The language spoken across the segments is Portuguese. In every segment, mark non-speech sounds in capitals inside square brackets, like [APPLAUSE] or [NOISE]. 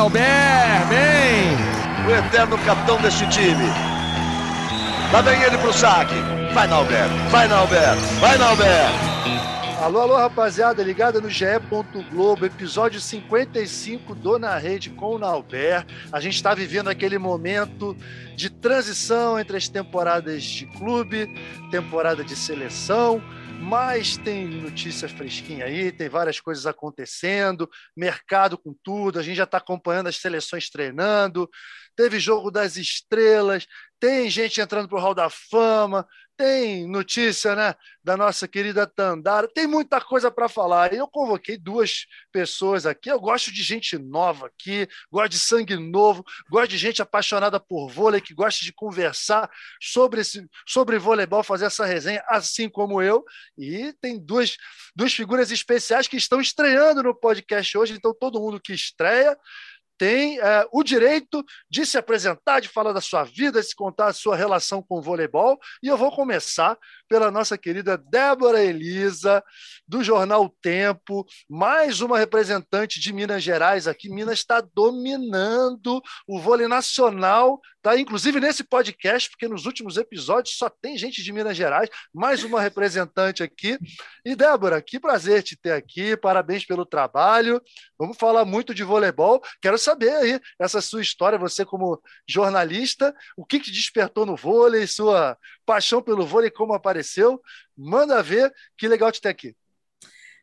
Nauber, bem! O eterno capitão deste time. Lá vem ele pro saque. Vai, Nauber, vai, Nauber, vai, Nauber! Alô, alô, rapaziada, ligada no GE. Globo, episódio 55 do Na Rede com o Nauber. A gente está vivendo aquele momento de transição entre as temporadas de clube, temporada de seleção, mas tem notícia fresquinha aí, tem várias coisas acontecendo, mercado com tudo, a gente já está acompanhando as seleções treinando, teve jogo das estrelas, tem gente entrando para o Hall da Fama, tem notícia né, da nossa querida Tandara, tem muita coisa para falar. Eu convoquei duas pessoas aqui. Eu gosto de gente nova aqui, gosto de sangue novo, gosto de gente apaixonada por vôlei, que gosta de conversar sobre, esse, sobre voleibol, fazer essa resenha, assim como eu. E tem duas, duas figuras especiais que estão estreando no podcast hoje. Então, todo mundo que estreia tem é, o direito de se apresentar, de falar da sua vida, de contar a sua relação com o voleibol. E eu vou começar pela nossa querida Débora Elisa, do jornal Tempo, mais uma representante de Minas Gerais aqui. Minas está dominando o vôlei nacional, tá? Inclusive nesse podcast, porque nos últimos episódios só tem gente de Minas Gerais, mais uma representante aqui. E Débora, que prazer te ter aqui, parabéns pelo trabalho. Vamos falar muito de voleibol. Quero saber aí essa sua história, você como jornalista, o que te despertou no vôlei, sua paixão pelo vôlei, como apareceu. Manda ver, que legal te ter aqui.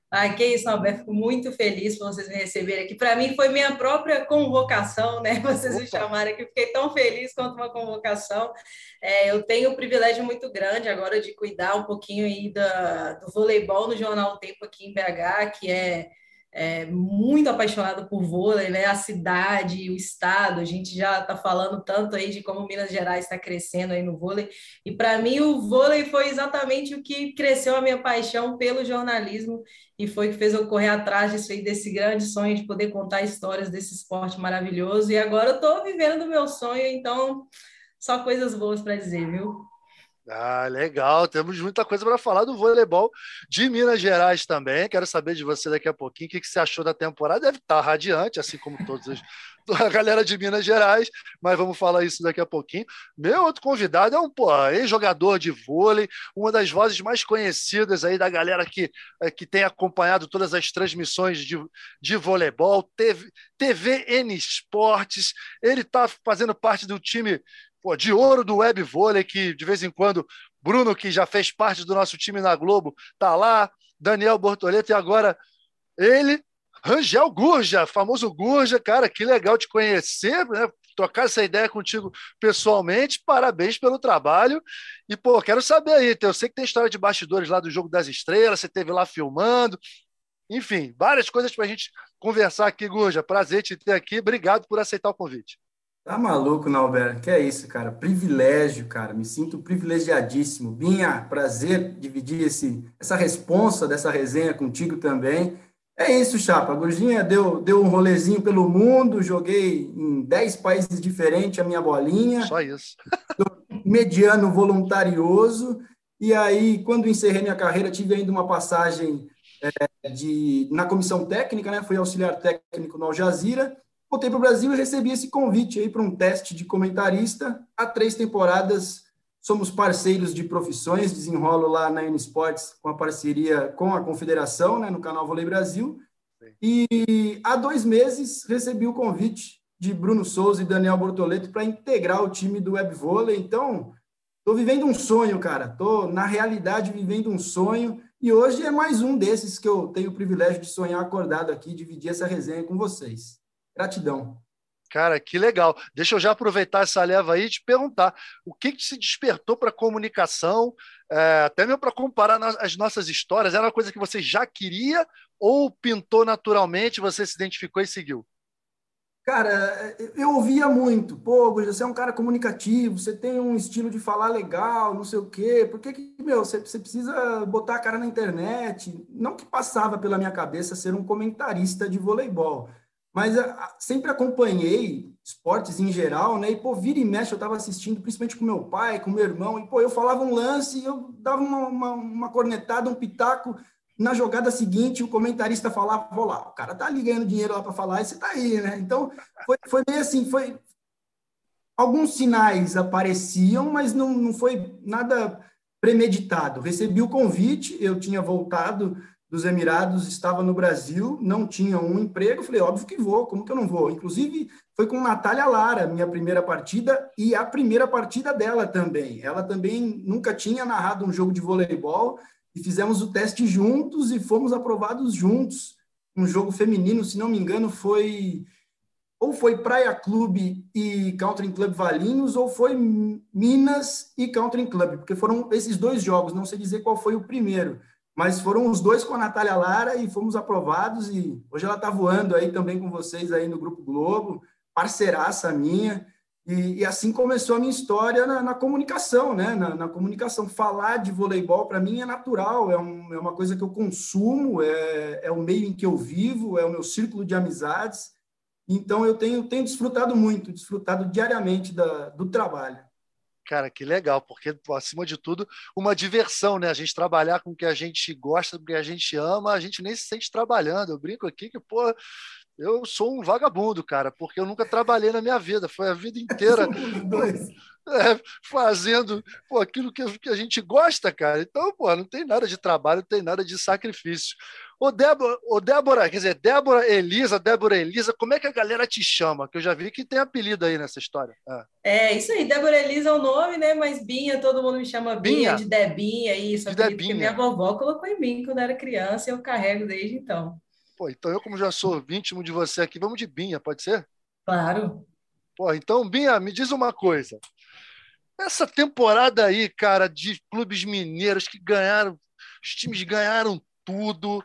Ai, que isso, Alberto. Fico muito feliz por vocês me receberem aqui. Para mim foi minha própria convocação, né? [LAUGHS] Vocês Opa. me chamarem aqui. Fiquei tão feliz quanto uma convocação. É, eu tenho um privilégio muito grande agora de cuidar um pouquinho aí da, do voleibol no Jornal Tempo aqui em BH, que é é, muito apaixonado por vôlei, né? A cidade, o estado, a gente já está falando tanto aí de como Minas Gerais está crescendo aí no vôlei. E para mim o vôlei foi exatamente o que cresceu a minha paixão pelo jornalismo e foi que fez eu correr atrás aí, desse grande sonho de poder contar histórias desse esporte maravilhoso. E agora eu estou vivendo o meu sonho, então só coisas boas para dizer, viu? Ah, legal. Temos muita coisa para falar do voleibol de Minas Gerais também. Quero saber de você daqui a pouquinho o que, você achou da temporada. Deve estar radiante, assim como todos os, [LAUGHS] a galera de Minas Gerais, mas vamos falar isso daqui a pouquinho. Meu outro convidado é um ex-jogador de vôlei, uma das vozes mais conhecidas aí da galera que, é, que tem acompanhado todas as transmissões de, de voleibol, TV, TVN Esportes. Ele está fazendo parte do time pô, de ouro do web vôlei, que de vez em quando Bruno, que já fez parte do nosso time na Globo, tá lá, Daniel Bortoleto, e agora ele, Rangel Gurja, famoso Gurja, cara, que legal te conhecer, né? Trocar essa ideia contigo pessoalmente, parabéns pelo trabalho. E, pô, quero saber aí, eu sei que tem história de bastidores lá do Jogo das Estrelas, você teve lá filmando, enfim, várias coisas para a gente conversar aqui, Gurja. Prazer te ter aqui, obrigado por aceitar o convite. Tá maluco, Nalber? Que é isso, cara? Privilégio, cara. Me sinto privilegiadíssimo. Binha, prazer dividir esse, essa responsa dessa resenha contigo também. É isso, Chapa. A Gurginha deu, deu um rolezinho pelo mundo, joguei em 10 países diferentes a minha bolinha. Só isso. mediano voluntarioso. E aí, quando encerrei minha carreira, tive ainda uma passagem é, de, na comissão técnica, né? Fui auxiliar técnico no Al Jazeera voltei para o Brasil e recebi esse convite aí para um teste de comentarista. Há três temporadas somos parceiros de profissões, desenrolo lá na N Sports com a parceria com a Confederação, né, no canal Vôlei Brasil. E há dois meses recebi o convite de Bruno Souza e Daniel Bortoleto para integrar o time do Web Vôlei. Então, estou vivendo um sonho, cara. Estou, na realidade, vivendo um sonho. E hoje é mais um desses que eu tenho o privilégio de sonhar acordado aqui, dividir essa resenha com vocês. Gratidão. Cara, que legal. Deixa eu já aproveitar essa leva aí e te perguntar o que, que se despertou para a comunicação, é, até mesmo para comparar as nossas histórias. Era uma coisa que você já queria ou pintou naturalmente, você se identificou e seguiu? Cara, eu ouvia muito, pô, você é um cara comunicativo, você tem um estilo de falar legal, não sei o quê, por que, que meu, você, você precisa botar a cara na internet? Não que passava pela minha cabeça ser um comentarista de voleibol, mas sempre acompanhei esportes em geral, né? E, pô, vira e mexe, eu estava assistindo, principalmente com meu pai, com meu irmão, e, pô, eu falava um lance, eu dava uma, uma, uma cornetada, um pitaco, na jogada seguinte o comentarista falava, vou lá, o cara tá ali ganhando dinheiro lá para falar e você tá aí, né? Então, foi, foi meio assim, foi... Alguns sinais apareciam, mas não, não foi nada premeditado. Recebi o convite, eu tinha voltado dos Emirados, estava no Brasil, não tinha um emprego, falei, óbvio que vou, como que eu não vou? Inclusive, foi com Natália Lara, minha primeira partida, e a primeira partida dela também. Ela também nunca tinha narrado um jogo de voleibol, e fizemos o teste juntos e fomos aprovados juntos. Um jogo feminino, se não me engano, foi ou foi Praia Clube e Country Club Valinhos, ou foi Minas e Country Club, porque foram esses dois jogos, não sei dizer qual foi o primeiro, mas foram os dois com a Natália Lara e fomos aprovados, e hoje ela está voando aí também com vocês aí no Grupo Globo, parceiraça minha, e, e, assim começou a minha história na, na comunicação, né? Na, na, comunicação. Falar de voleibol, para mim, é natural, é, um, é, uma coisa que eu consumo, é, é o meio em que eu vivo, é o meu círculo de amizades. Então, eu tenho, tenho desfrutado muito, desfrutado diariamente da, do trabalho. Cara, que legal, porque, acima de tudo, uma diversão, né? A gente trabalhar com o que a gente gosta, com o que a gente ama, a gente nem se sente trabalhando. Eu brinco aqui que, pô, eu sou um vagabundo, cara, porque eu nunca trabalhei na minha vida. Foi a vida inteira [LAUGHS] é, fazendo pô, aquilo que, que, a gente gosta, cara. Então, pô, não tem nada de trabalho, não tem nada de sacrifício. Ô, Débora, ô, Débora, quer dizer, Débora Elisa, Débora Elisa, como é que a galera te chama? Que eu já vi que tem apelido aí nessa história. É, é isso aí, Débora Elisa é o nome, né? Mas Binha, todo mundo me chama Binha, Binha de Debinha, isso. De Debinha. minha vovó colocou em mim quando era criança e eu carrego desde então. Pô, então eu, como já sou íntimo de você aqui, vamos de Binha, pode ser? Claro. Pô, então, Binha, me diz uma coisa. Essa temporada aí, cara, de clubes mineiros que ganharam, os times ganharam tudo.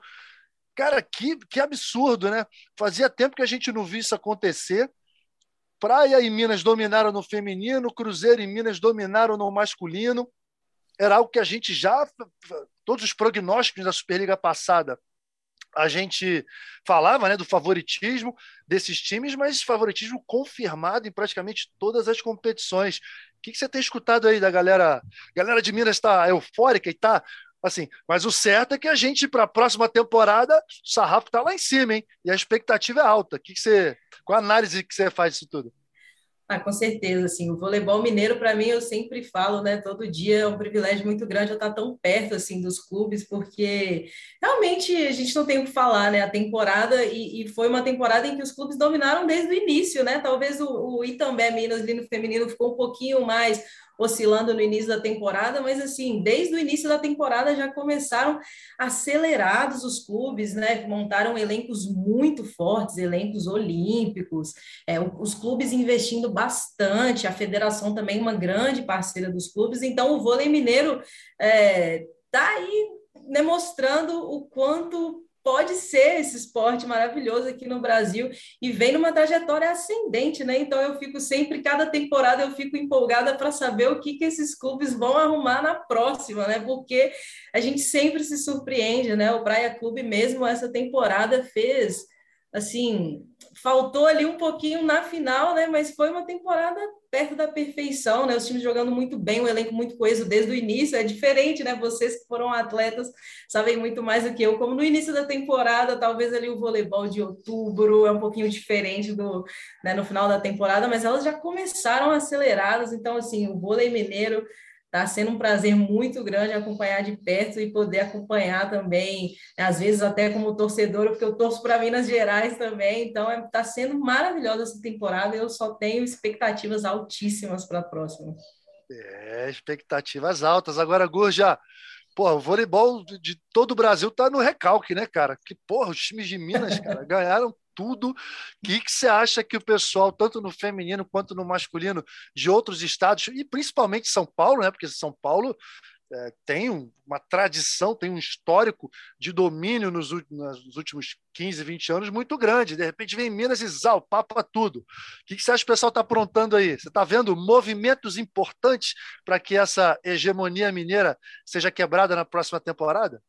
Cara, que, que absurdo, né? Fazia tempo que a gente não via isso acontecer. Praia e Minas dominaram no feminino, Cruzeiro e Minas dominaram no masculino. Era algo que a gente já. Todos os prognósticos da Superliga passada a gente falava né, do favoritismo desses times, mas favoritismo confirmado em praticamente todas as competições. O que, que você tem escutado aí da galera? A galera de Minas está eufórica e está assim, mas o certo é que a gente, para a próxima temporada, o sarrafo está lá em cima, hein? E a expectativa é alta. Que que você, qual a análise que você faz disso tudo? Ah, com certeza, assim, o voleibol mineiro para mim eu sempre falo, né, todo dia é um privilégio muito grande eu estar tão perto assim dos clubes, porque realmente a gente não tem o que falar, né, a temporada e, e foi uma temporada em que os clubes dominaram desde o início, né, talvez o, o Itambé Minas ali no feminino ficou um pouquinho mais oscilando no início da temporada, mas assim, desde o início da temporada já começaram acelerados os clubes, né? Montaram elencos muito fortes, elencos olímpicos, é, os clubes investindo bastante, a federação também uma grande parceira dos clubes, então o vôlei mineiro é, tá aí demonstrando o quanto pode ser esse esporte maravilhoso aqui no Brasil e vem numa trajetória ascendente, né? Então eu fico sempre, cada temporada eu fico empolgada para saber o que, que esses clubes vão arrumar na próxima, né? Porque a gente sempre se surpreende, né? O Praia Clube mesmo essa temporada fez assim, faltou ali um pouquinho na final, né? Mas foi uma temporada perto da perfeição, né? Os times jogando muito bem, o um elenco muito coeso desde o início. É diferente, né? Vocês que foram atletas sabem muito mais do que eu. Como no início da temporada, talvez ali o voleibol de outubro é um pouquinho diferente do, né, no final da temporada, mas elas já começaram aceleradas. Então, assim, o vôlei mineiro Está sendo um prazer muito grande acompanhar de perto e poder acompanhar também, às vezes até como torcedor, porque eu torço para Minas Gerais também. Então, está é, tá sendo maravilhosa essa temporada. Eu só tenho expectativas altíssimas para a próxima. É, expectativas altas. Agora, Gurja, pô, o voleibol de todo o Brasil tá no recalque, né, cara? Que porra, os times de Minas, [LAUGHS] cara, ganharam tudo. O que, você acha que o pessoal, tanto no feminino quanto no masculino, de outros estados, e principalmente São Paulo, né? Porque São Paulo é, tem uma tradição, tem um histórico de domínio nos, nos, últimos 15, 20 anos muito grande. De repente vem Minas e Zal, papa tudo. O que, que você acha que o pessoal está aprontando aí? Você está vendo movimentos importantes para que essa hegemonia mineira seja quebrada na próxima temporada?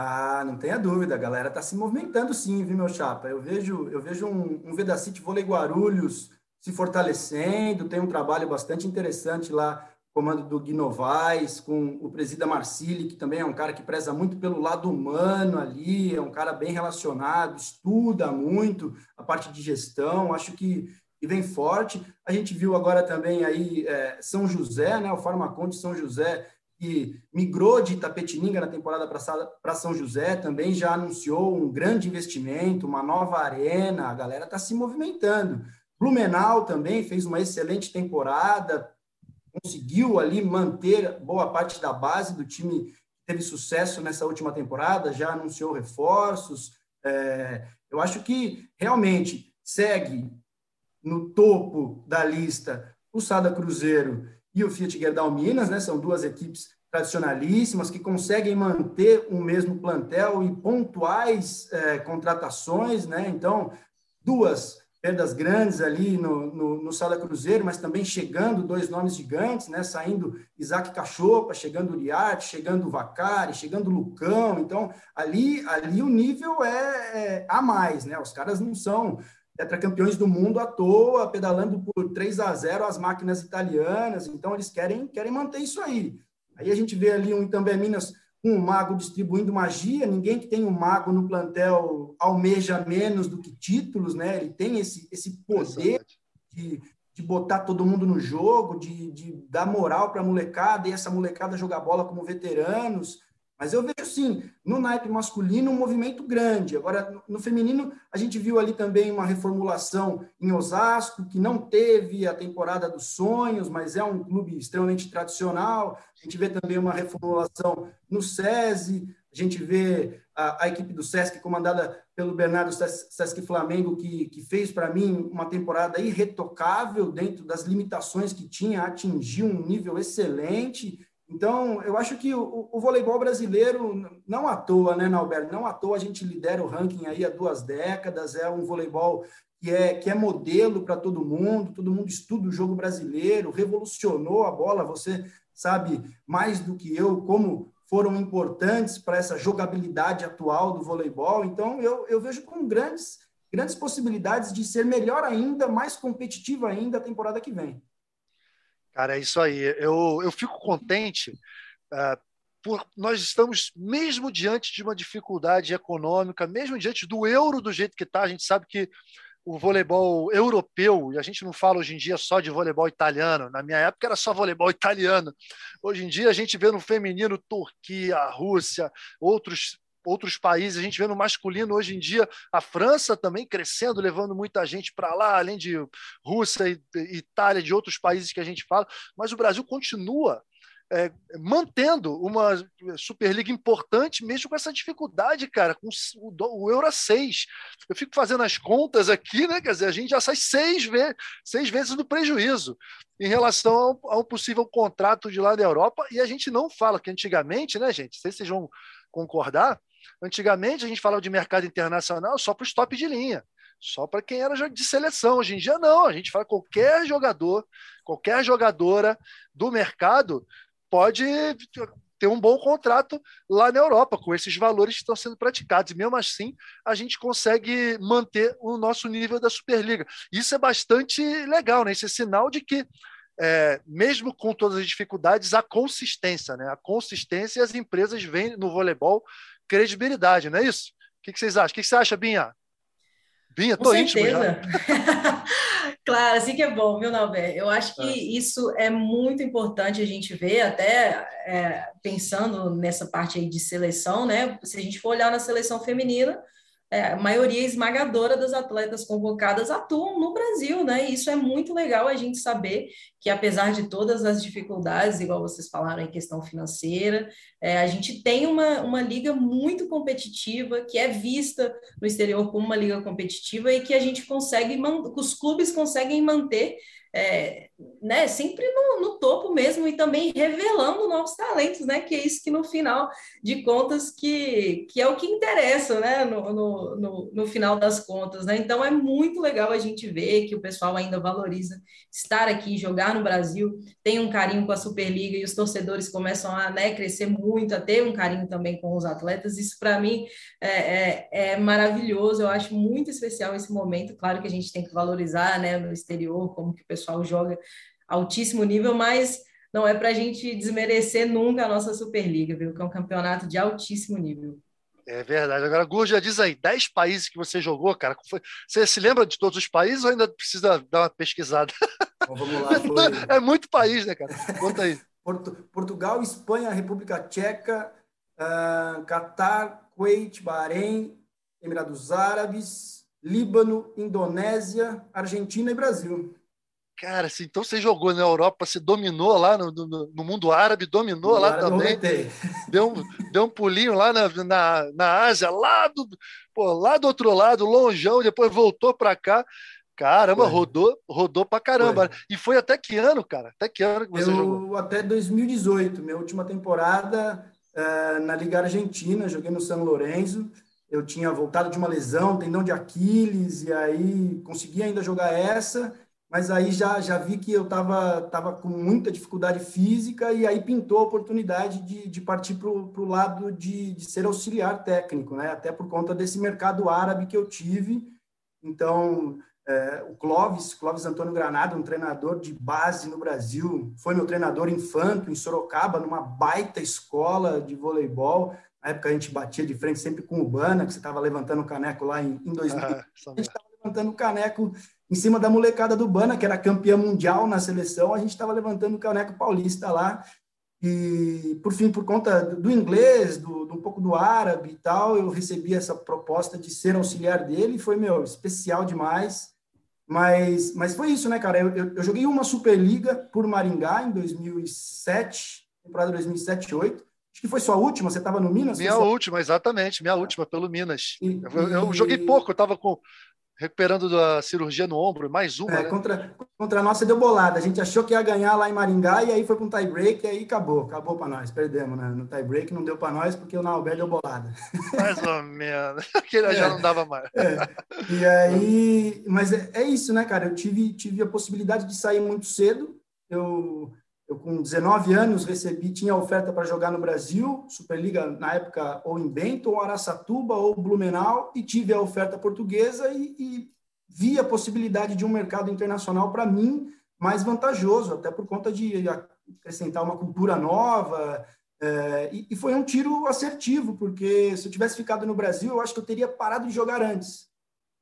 Ah, não tenha dúvida, a galera está se movimentando sim, viu, meu chapa? Eu vejo, eu vejo um, um Vedacity Vôlei Guarulhos se fortalecendo, tem um trabalho bastante interessante lá comando do Gui Novaes, com o presida Marcili, que também é um cara que preza muito pelo lado humano ali, é um cara bem relacionado, estuda muito a parte de gestão, acho que, que vem forte. A gente viu agora também aí é, São José, né, o Farmaconte São José, que migrou de Itapetininga na temporada para São José, também já anunciou um grande investimento, uma nova arena, a galera está se movimentando. Blumenau também fez uma excelente temporada, conseguiu ali manter boa parte da base do time que teve sucesso nessa última temporada, já anunciou reforços. É, eu acho que realmente segue no topo da lista o Sada Cruzeiro e o Fiat Gerdau Minas, né? São duas equipes tradicionalíssimas que conseguem manter o mesmo plantel e pontuais é, contratações, né? Então, duas perdas grandes ali no, no, no, Sala Cruzeiro, mas também chegando dois nomes gigantes, né? Saindo Isaac Cachopa, chegando Uriarte, chegando Vacari, chegando Lucão. Então, ali, ali o nível é, é a mais, né? Os caras não são tetracampeões do mundo à toa, pedalando por 3 a 0 as máquinas italianas. Então, eles querem, querem manter isso aí. Aí a gente vê ali um Itambé Minas com um mago distribuindo magia, ninguém que tem um mago no plantel almeja menos do que títulos, né? Ele tem esse, esse poder de, de botar todo mundo no jogo, de, de dar moral para a molecada e essa molecada jogar bola como veteranos. Mas eu vejo, sim, no naipe masculino, um movimento grande. Agora, no feminino, a gente viu ali também uma reformulação em Osasco, que não teve a temporada dos sonhos, mas é um clube extremamente tradicional. A gente vê também uma reformulação no SESI, a gente vê a, a equipe do SESC, comandada pelo Bernardo Sesc Flamengo, que, que fez para mim uma temporada irretocável dentro das limitações que tinha, atingiu um nível excelente então, eu acho que o, o, voleibol brasileiro, não à toa, né, Nalberto? Não à toa a gente lidera o ranking aí há duas décadas, é um voleibol que é, que é modelo para todo mundo, todo mundo estuda o jogo brasileiro, revolucionou a bola, você sabe mais do que eu como foram importantes para essa jogabilidade atual do voleibol. Então, eu, eu vejo com grandes, grandes possibilidades de ser melhor ainda, mais competitivo ainda a temporada que vem. Cara, é isso aí. Eu, eu fico contente uh, por nós estamos, mesmo diante de uma dificuldade econômica, mesmo diante do euro do jeito que está, a gente sabe que o voleibol europeu, e a gente não fala hoje em dia só de voleibol italiano, na minha época era só voleibol italiano. Hoje em dia a gente vê no feminino Turquia, Rússia, outros outros países. A gente vê no masculino hoje em dia a França também crescendo, levando muita gente para lá, além de Rússia e Itália, de outros países que a gente fala. Mas o Brasil continua é, mantendo uma Superliga importante, mesmo com essa dificuldade, cara, com o, o Euro a 6. Eu fico fazendo as contas aqui, né? Quer dizer, a gente já sai seis, ve seis vezes no prejuízo em relação ao, ao possível contrato de lá da Europa, e a gente não fala que antigamente, né, gente? sei se vocês vão concordar, Antigamente a gente falava de mercado internacional só para os top de linha, só para quem era de seleção. Hoje em dia não, a gente fala qualquer jogador, qualquer jogadora do mercado pode ter um bom contrato lá na Europa, com esses valores que estão sendo praticados. E mesmo assim, a gente consegue manter o nosso nível da Superliga. Isso é bastante legal, né? Isso é sinal de que, é, mesmo com todas as dificuldades, a consistência, né? A consistência e as empresas vêm no voleibol credibilidade, não é isso? O que, que vocês acham? O que, que você acha, Binha? Binha, tô íntimo já. [LAUGHS] claro, assim que é bom, viu, Nalber? Eu acho que é. isso é muito importante a gente ver, até é, pensando nessa parte aí de seleção, né? Se a gente for olhar na seleção feminina, é, a maioria esmagadora das atletas convocadas atuam no Brasil, né? E isso é muito legal a gente saber que, apesar de todas as dificuldades, igual vocês falaram em questão financeira, é, a gente tem uma, uma liga muito competitiva, que é vista no exterior como uma liga competitiva e que a gente consegue, os clubes conseguem manter é, né, sempre no, no, topo mesmo e também revelando novos talentos, né, que é isso que no final de contas que, que é o que interessa, né, no, no, no, no final das contas, né, então é muito legal a gente ver que o pessoal ainda valoriza estar aqui, jogar no Brasil, tem um carinho com a Superliga e os torcedores começam a né, crescer muito, a ter um carinho também com os atletas, isso para mim é, é, é maravilhoso, eu acho muito especial esse momento, claro que a gente tem que valorizar, né, no exterior, como que o pessoal joga altíssimo nível, mas não é para a gente desmerecer nunca a nossa Superliga, viu? Que é um campeonato de altíssimo nível. É verdade. Agora, Gurja, diz aí, 10 países que você jogou, cara. Você se lembra de todos os países ou ainda precisa dar uma pesquisada? Então, vamos lá. Foi... [LAUGHS] É muito país, né, cara? Conta aí. [LAUGHS] Portugal, Espanha, República Tcheca, uh, Catar, Kuwait, Bahrein, Emirados Árabes, Líbano, Indonésia, Argentina e Brasil. Cara, assim, então você jogou na Europa, você dominou lá no, no, no mundo árabe, dominou no lá também. Deu um, deu um pulinho lá na, na, na Ásia, lá do, pô, lá do outro lado, longeão, depois voltou para cá. Caramba, foi. rodou, rodou pra caramba. Foi. E foi até que ano, cara? Até que ano que você Eu, jogou? Até 2018, minha última temporada uh, na Liga Argentina, joguei no São Lourenço. Eu tinha voltado de uma lesão, tendão de Aquiles, e aí consegui ainda jogar essa mas aí já, já vi que eu estava tava com muita dificuldade física e aí pintou a oportunidade de, de partir para o lado de, de ser auxiliar técnico, né? até por conta desse mercado árabe que eu tive. Então, é, o Clóvis, Clóvis Antônio Granada, um treinador de base no Brasil, foi meu treinador infanto em Sorocaba, numa baita escola de voleibol. Na época a gente batia de frente sempre com o Bana, que você estava levantando o caneco lá em, em 2000. Ah, a gente estava levantando o caneco em cima da molecada do Bana, que era campeã mundial na seleção, a gente estava levantando o caneco paulista lá. E, por fim, por conta do inglês, do, do, um pouco do árabe e tal, eu recebi essa proposta de ser auxiliar dele, e foi, meu, especial demais. Mas, mas foi isso, né, cara? Eu, eu, eu joguei uma Superliga por Maringá em 2007, temporada 2007 2008. Acho que foi sua última, você estava no Minas? Minha última, exatamente, minha última, pelo Minas. E, eu, eu, joguei pouco, eu estava com recuperando da cirurgia no ombro, mais uma. É, né? contra, contra a nossa deu bolada. A gente achou que ia ganhar lá em Maringá e aí foi para um tie-break e aí acabou. Acabou para nós. Perdemos né? no tie-break, não deu para nós porque o Nauber deu bolada. Mais ou menos. [LAUGHS] Aquele é, já não dava mais. É. E aí, mas é, é, isso, né, cara? Eu tive, tive a possibilidade de sair muito cedo. Eu eu, com 19 anos, recebi, tinha oferta para jogar no Brasil, Superliga, na época, ou em Bento, ou Araçatuba, ou Blumenau, e tive a oferta portuguesa e, e vi a possibilidade de um mercado internacional, para mim, mais vantajoso, até por conta de acrescentar uma cultura nova. É, e, e foi um tiro assertivo, porque se eu tivesse ficado no Brasil, eu acho que eu teria parado de jogar antes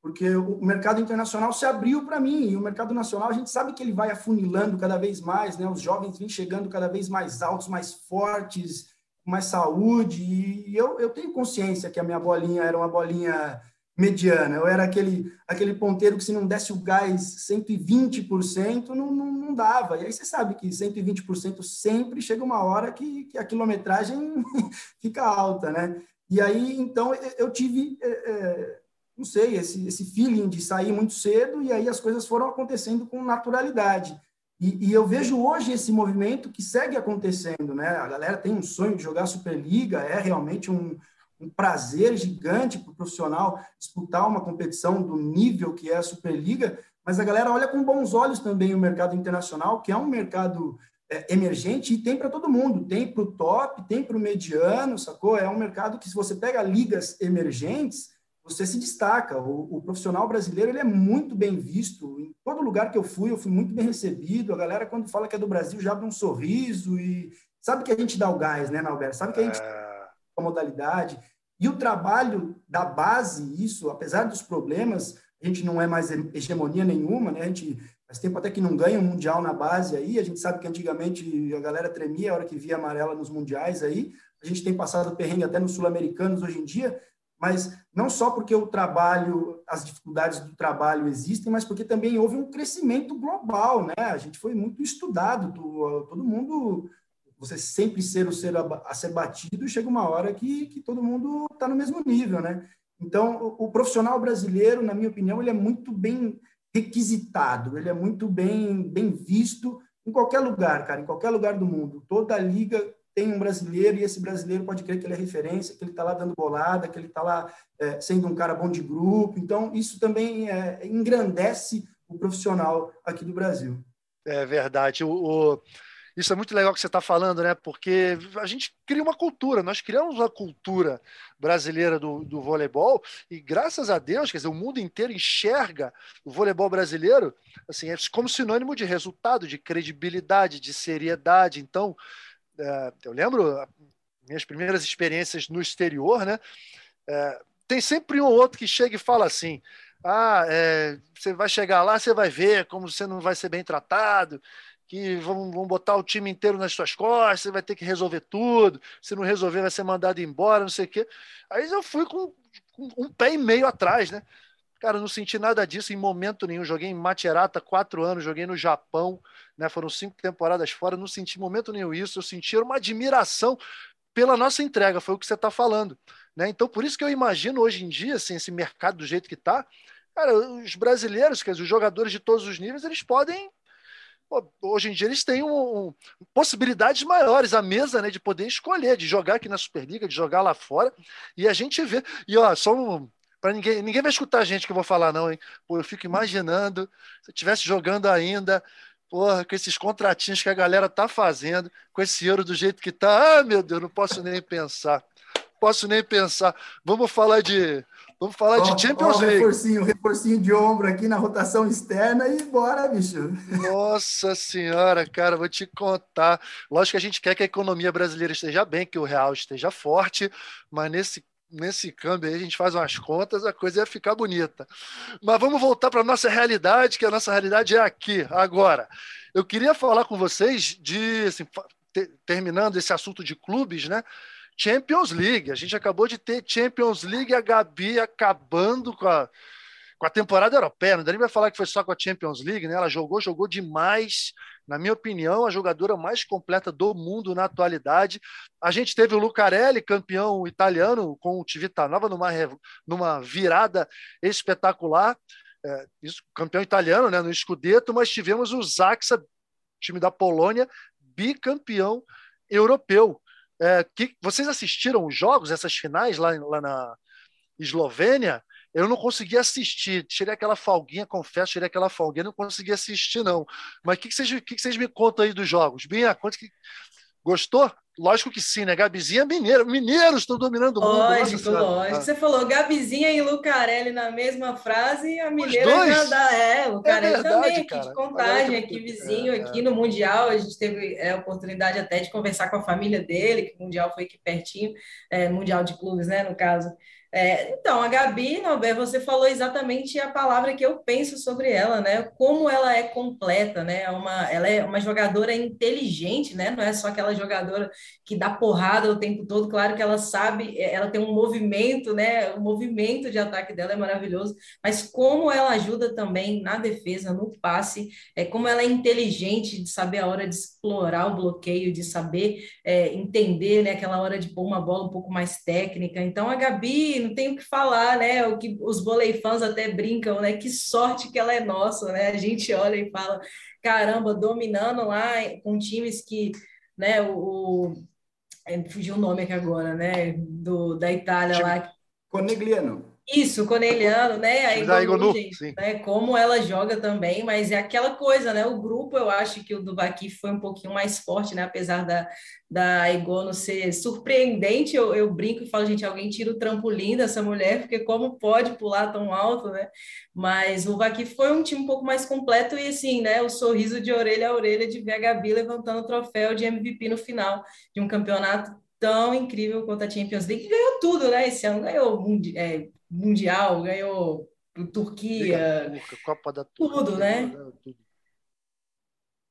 porque o mercado internacional se abriu para mim, e o mercado nacional a gente sabe que ele vai afunilando cada vez mais, né? Os jovens vêm chegando cada vez mais altos, mais fortes, com mais saúde, e eu, eu tenho consciência que a minha bolinha era uma bolinha mediana, eu era aquele, aquele ponteiro que se não desse o gás 120%, não, não, não dava, e aí você sabe que 120% sempre chega uma hora que, que a quilometragem [LAUGHS] fica alta, né? E aí, então, eu tive... É, não sei, esse, esse feeling de sair muito cedo e aí as coisas foram acontecendo com naturalidade. E, e, eu vejo hoje esse movimento que segue acontecendo, né? A galera tem um sonho de jogar Superliga, é realmente um, um prazer gigante para o profissional disputar uma competição do nível que é a Superliga, mas a galera olha com bons olhos também o mercado internacional, que é um mercado é, emergente e tem para todo mundo, tem para o top, tem para o mediano, sacou? É um mercado que se você pega ligas emergentes, você se destaca. O, o, profissional brasileiro ele é muito bem visto. Em todo lugar que eu fui, eu fui muito bem recebido. A galera, quando fala que é do Brasil, já abre um sorriso e sabe que a gente dá o gás, né, Nalberto? Sabe que a gente é... a modalidade. E o trabalho da base, isso, apesar dos problemas, a gente não é mais hegemonia nenhuma, né? A gente faz tempo até que não ganha um mundial na base aí. A gente sabe que antigamente a galera tremia a hora que via amarela nos mundiais aí. A gente tem passado perrengue até nos sul-americanos hoje em dia, mas não só porque o trabalho, as dificuldades do trabalho existem, mas porque também houve um crescimento global, né? A gente foi muito estudado, todo mundo, você sempre ser o ser a, ser batido, chega uma hora que, que todo mundo está no mesmo nível, né? Então, o, o profissional brasileiro, na minha opinião, ele é muito bem requisitado, ele é muito bem, bem visto em qualquer lugar, cara, em qualquer lugar do mundo. Toda liga tem um brasileiro e esse brasileiro pode crer que ele é referência, que ele está lá dando bolada, que ele está lá é, sendo um cara bom de grupo. Então, isso também é, engrandece o profissional aqui do Brasil. É verdade. O, o, isso é muito legal que você está falando, né? Porque a gente cria uma cultura, nós criamos uma cultura brasileira do, do voleibol e graças a Deus, quer dizer, o mundo inteiro enxerga o voleibol brasileiro assim, é como sinônimo de resultado, de credibilidade, de seriedade. Então, eu lembro minhas primeiras experiências no exterior, né? É, tem sempre um ou outro que chega e fala assim: ah, é, você vai chegar lá, você vai ver como você não vai ser bem tratado, que vão, vão botar o time inteiro nas suas costas, você vai ter que resolver tudo, se não resolver vai ser mandado embora, não sei o quê. Aí eu fui com, com um pé e meio atrás, né? Cara, não senti nada disso em momento nenhum. Joguei em Macerata quatro anos, joguei no Japão, né? Foram cinco temporadas fora, não senti momento nenhum isso. Eu senti uma admiração pela nossa entrega, foi o que você está falando. Né? Então, por isso que eu imagino hoje em dia, assim, esse mercado do jeito que está, cara, os brasileiros, quer dizer, os jogadores de todos os níveis, eles podem hoje em dia eles têm um, um, possibilidades maiores, a mesa, né, de poder escolher, de jogar aqui na Superliga, de jogar lá fora, e a gente vê. E ó, só um, para ninguém, ninguém vai escutar a gente que eu vou falar não, hein? Pô, eu fico imaginando se eu estivesse jogando ainda, porra, com esses contratinhos que a galera tá fazendo, com esse euro do jeito que tá, ah, meu Deus, não posso nem pensar. Posso nem pensar. Vamos falar de Vamos falar de Champions League. Reforcinho, reforcinho de ombro aqui na rotação externa e bora, bicho. Nossa senhora, cara, vou te contar. Lógico que a gente quer que a economia brasileira esteja bem, que o real esteja forte, mas nesse nesse câmbio aí a gente faz umas contas, a coisa ia ficar bonita. Mas vamos voltar para a nossa realidade, que a nossa realidade é aqui, agora. Eu queria falar com vocês de, assim, terminando esse assunto de clubes, né? Champions League. A gente acabou de ter Champions League, a Gabi acabando com a, com a temporada europeia. Não dá nem vai falar que foi só com a Champions League, né? Ela jogou, jogou demais. Na minha opinião, a jogadora mais completa do mundo na atualidade. A gente teve o Lucarelli, campeão italiano, com o Civitanova numa, numa virada espetacular. É, isso, campeão italiano né, no Scudetto, mas tivemos o Zaxa, time da Polônia, bicampeão europeu. É, que, vocês assistiram os jogos, essas finais lá, lá na Eslovênia? Eu não consegui assistir. Tirei aquela folguinha, confesso, tirei aquela folguinha, não consegui assistir, não. Mas o que, que, vocês, que, que vocês me contam aí dos jogos? Binha, quanto que. Gostou? Lógico que sim, né? Gabizinha é mineiro. Mineiros estão dominando o mundo. Lógico, lógico. Ah. Você falou Gabizinha e Lucarelli na mesma frase e a Mineira já dá. É, Lucarelli é verdade, também, aqui cara. de contagem, aqui vizinho, é, aqui no Mundial. A gente teve é, a oportunidade até de conversar com a família dele, que o Mundial foi aqui pertinho, é, Mundial de Clubes, né, no caso. É, então, a Gabi, Nobel, você falou exatamente a palavra que eu penso sobre ela, né? Como ela é completa, né? É uma, ela é uma jogadora inteligente, né? Não é só aquela jogadora que dá porrada o tempo todo. Claro que ela sabe, é, ela tem um movimento, né? O movimento de ataque dela é maravilhoso, mas como ela ajuda também na defesa, no passe, é como ela é inteligente de saber a hora de explorar o bloqueio, de saber é, entender, né? Aquela hora de pôr uma bola um pouco mais técnica. Então, a Gabi não tem o que falar, né? O que os vôlei fãs até brincam, né? Que sorte que ela é nossa, né? A gente olha e fala, caramba, dominando lá com times que, né? O, o fugiu o nome aqui agora, né? Do da Itália lá. Conegliano. Isso, Corneliano, né? A Igonu, gente, né? Como ela joga também, mas é aquela coisa, né? O grupo, eu acho que o do Vaki foi um pouquinho mais forte, né? Apesar da, da Igono ser surpreendente, eu, eu brinco e falo, gente, alguém tira o trampolim dessa mulher, porque como pode pular tão alto, né? Mas o Vaki foi um time um pouco mais completo e, assim, né? O sorriso de orelha a orelha de ver a Gabi levantando o troféu de MVP no final de um campeonato tão incrível quanto a Champions League, ganhou tudo, né? Esse ano ganhou é, Mundial, ganhou Turquia, Liga, Copa da Turquia, tudo, né? Tudo.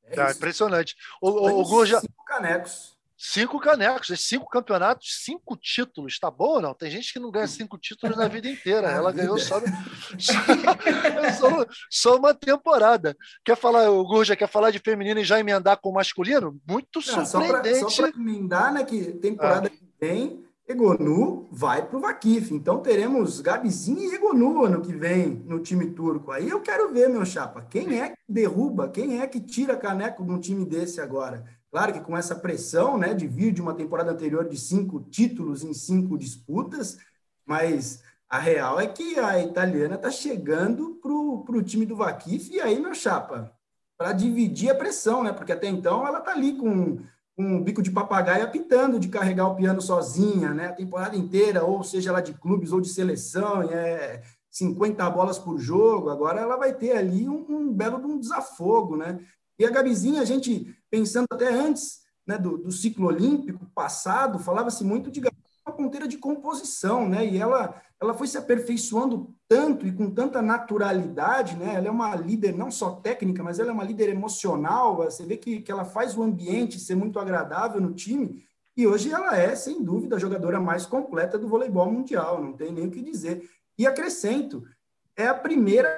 É, impressionante. O, o, o. Cinco canecos. Cinco canecos, cinco campeonatos, cinco títulos, tá bom ou não? Tem gente que não ganha cinco títulos na vida inteira. Ela ganhou só, [LAUGHS] só, só, uma temporada. Quer falar, o Gurja quer falar de feminino e já emendar com o masculino? Muito não, surpreendente. Só para emendar, né? Que temporada ah. que vem Egonu vai para o Vakif. Então teremos Gabizinho e Egonu ano que vem no time turco. Aí eu quero ver, meu chapa, quem é que derruba, quem é que tira caneco de um time desse agora? Claro que com essa pressão né, de vir de uma temporada anterior de cinco títulos em cinco disputas, mas a real é que a italiana está chegando para o time do Vakif. E aí, meu chapa, para dividir a pressão, né? Porque até então ela está ali com um bico de papagaio apitando de carregar o piano sozinha, né? A temporada inteira, ou seja lá de clubes ou de seleção, é 50 bolas por jogo. Agora ela vai ter ali um, um belo um desafogo, né? E a Gabizinha, a gente pensando até antes né, do, do ciclo olímpico passado, falava-se muito de uma ponteira de composição, né? E ela, ela foi se aperfeiçoando tanto e com tanta naturalidade, né? Ela é uma líder não só técnica, mas ela é uma líder emocional. Você vê que, que ela faz o ambiente ser muito agradável no time. E hoje ela é, sem dúvida, a jogadora mais completa do voleibol mundial, não tem nem o que dizer. E acrescento, é a primeira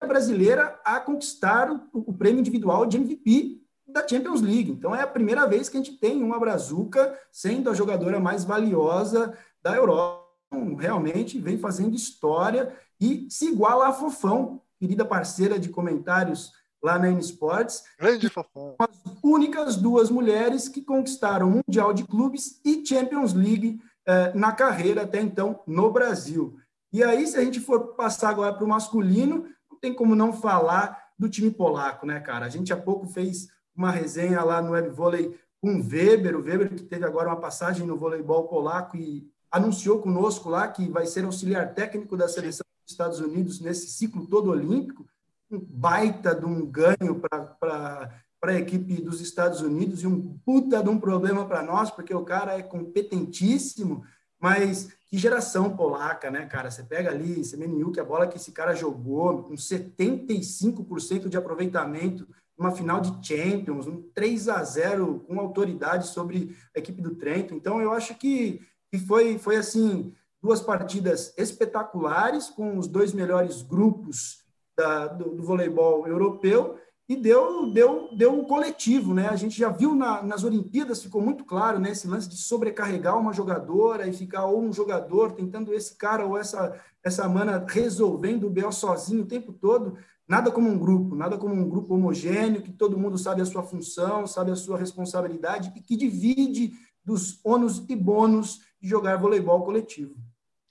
brasileira a conquistar o, o prêmio individual de MVP da Champions League. Então é a primeira vez que a gente tem uma Brazuca sendo a jogadora mais valiosa da Europa. Então, realmente vem fazendo história e se iguala a Fofão, querida parceira de comentários lá na N Sports. Grande Fofão. As únicas duas mulheres que conquistaram Mundial de Clubes e Champions League eh, na carreira até então no Brasil. E aí, se a gente for passar agora para o masculino, não tem como não falar do time polaco, né, cara? A gente há pouco fez uma resenha lá no Web Vôlei com o Weber, o Weber que teve agora uma passagem no voleibol polaco e anunciou conosco lá que vai ser auxiliar técnico da seleção dos Estados Unidos nesse ciclo todo olímpico, um baita de um ganho para a equipe dos Estados Unidos e um puta de um problema para nós, porque o cara é competentíssimo, mas que geração polaca, né, cara? Você pega ali, Semeniuk, a bola que esse cara jogou, com 75% de aproveitamento, uma final de Champions, um 3 a 0 com autoridade sobre a equipe do Trento. Então, eu acho que, que foi, foi assim duas partidas espetaculares com os dois melhores grupos da, do, do voleibol europeu e deu deu deu um coletivo, né? A gente já viu na, nas Olimpíadas ficou muito claro, né? Esse lance de sobrecarregar uma jogadora e ficar ou um jogador tentando esse cara ou essa essa mana resolvendo o BO sozinho o tempo todo. Nada como um grupo, nada como um grupo homogêneo, que todo mundo sabe a sua função, sabe a sua responsabilidade e que divide dos ônus e bônus de jogar voleibol coletivo.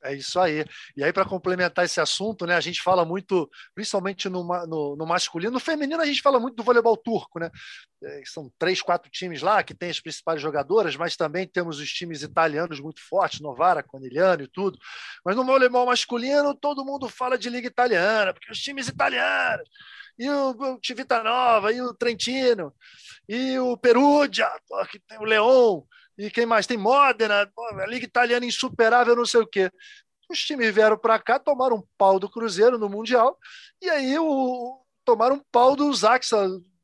É isso aí. E aí, para complementar esse assunto, né, a gente fala muito, principalmente no, no, no, masculino, no feminino a gente fala muito do voleibol turco, né? É, são três, quatro times lá que tem as principais jogadoras, mas também temos os times italianos muito fortes, Novara, Conigliano e tudo. Mas no voleibol masculino, todo mundo fala de liga italiana, porque os times italianos, e o, o Civitanova, e o Trentino, e o Perugia, que tem o Leão, e quem mais? Tem Modena, a Liga Italiana insuperável, não sei o quê. Os times vieram para cá, tomaram um pau do Cruzeiro no Mundial, e aí o, tomaram um pau do Zaxa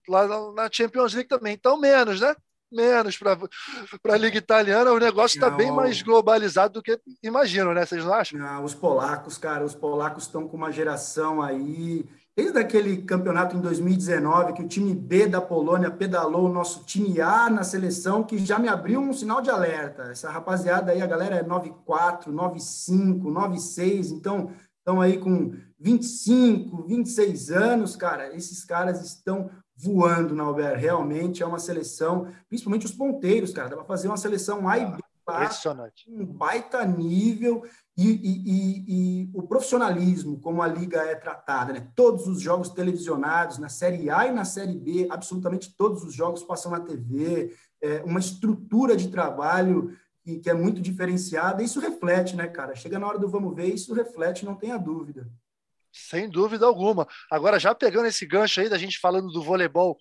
lá na Champions League também. Então, menos, né? Menos para a Liga Italiana, o negócio está bem mais globalizado do que imaginam, né? Vocês não acham? Não, os polacos, cara, os polacos estão com uma geração aí Desde aquele campeonato em 2019, que o time B da Polônia pedalou o nosso time A na seleção, que já me abriu um sinal de alerta. Essa rapaziada aí, a galera é 94, 95, 96, então estão aí com 25, 26 anos, cara. Esses caras estão voando na Albert. Realmente é uma seleção, principalmente os ponteiros, cara. Dá para fazer uma seleção A e B. Impressionante. Um baita nível e, e, e, e, o profissionalismo, como a liga é tratada, né? Todos os jogos televisionados, na Série A e na Série B, absolutamente todos os jogos passam na TV, é uma estrutura de trabalho que, que é muito diferenciada, isso reflete, né, cara? Chega na hora do vamos ver, isso reflete, não tenha dúvida. Sem dúvida alguma. Agora, já pegando esse gancho aí da gente falando do voleibol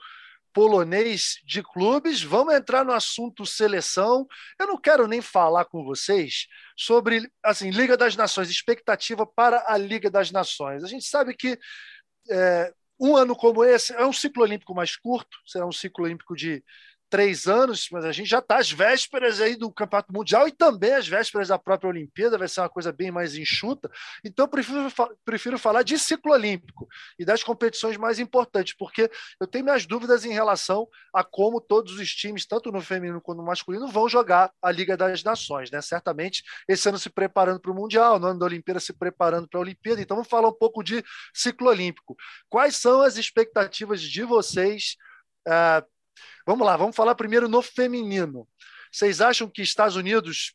polonês de clubes. Vamos entrar no assunto seleção. Eu não quero nem falar com vocês sobre assim Liga das Nações, expectativa para a Liga das Nações. A gente sabe que é, um ano como esse é um ciclo olímpico mais curto, será um ciclo olímpico de três anos, mas a gente já está às vésperas aí do Campeonato Mundial e também às vésperas da própria Olimpíada, vai ser uma coisa bem mais enxuta. Então, eu prefiro, prefiro falar de ciclo olímpico e das competições mais importantes, porque eu tenho minhas dúvidas em relação a como todos os times, tanto no feminino quanto no masculino, vão jogar a Liga das Nações. Né? Certamente, esse ano se preparando para o Mundial, no ano da Olimpíada se preparando para a Olimpíada. Então, vamos falar um pouco de ciclo olímpico. Quais são as expectativas de vocês? Uh, Vamos lá, vamos falar primeiro no feminino. Vocês acham que Estados Unidos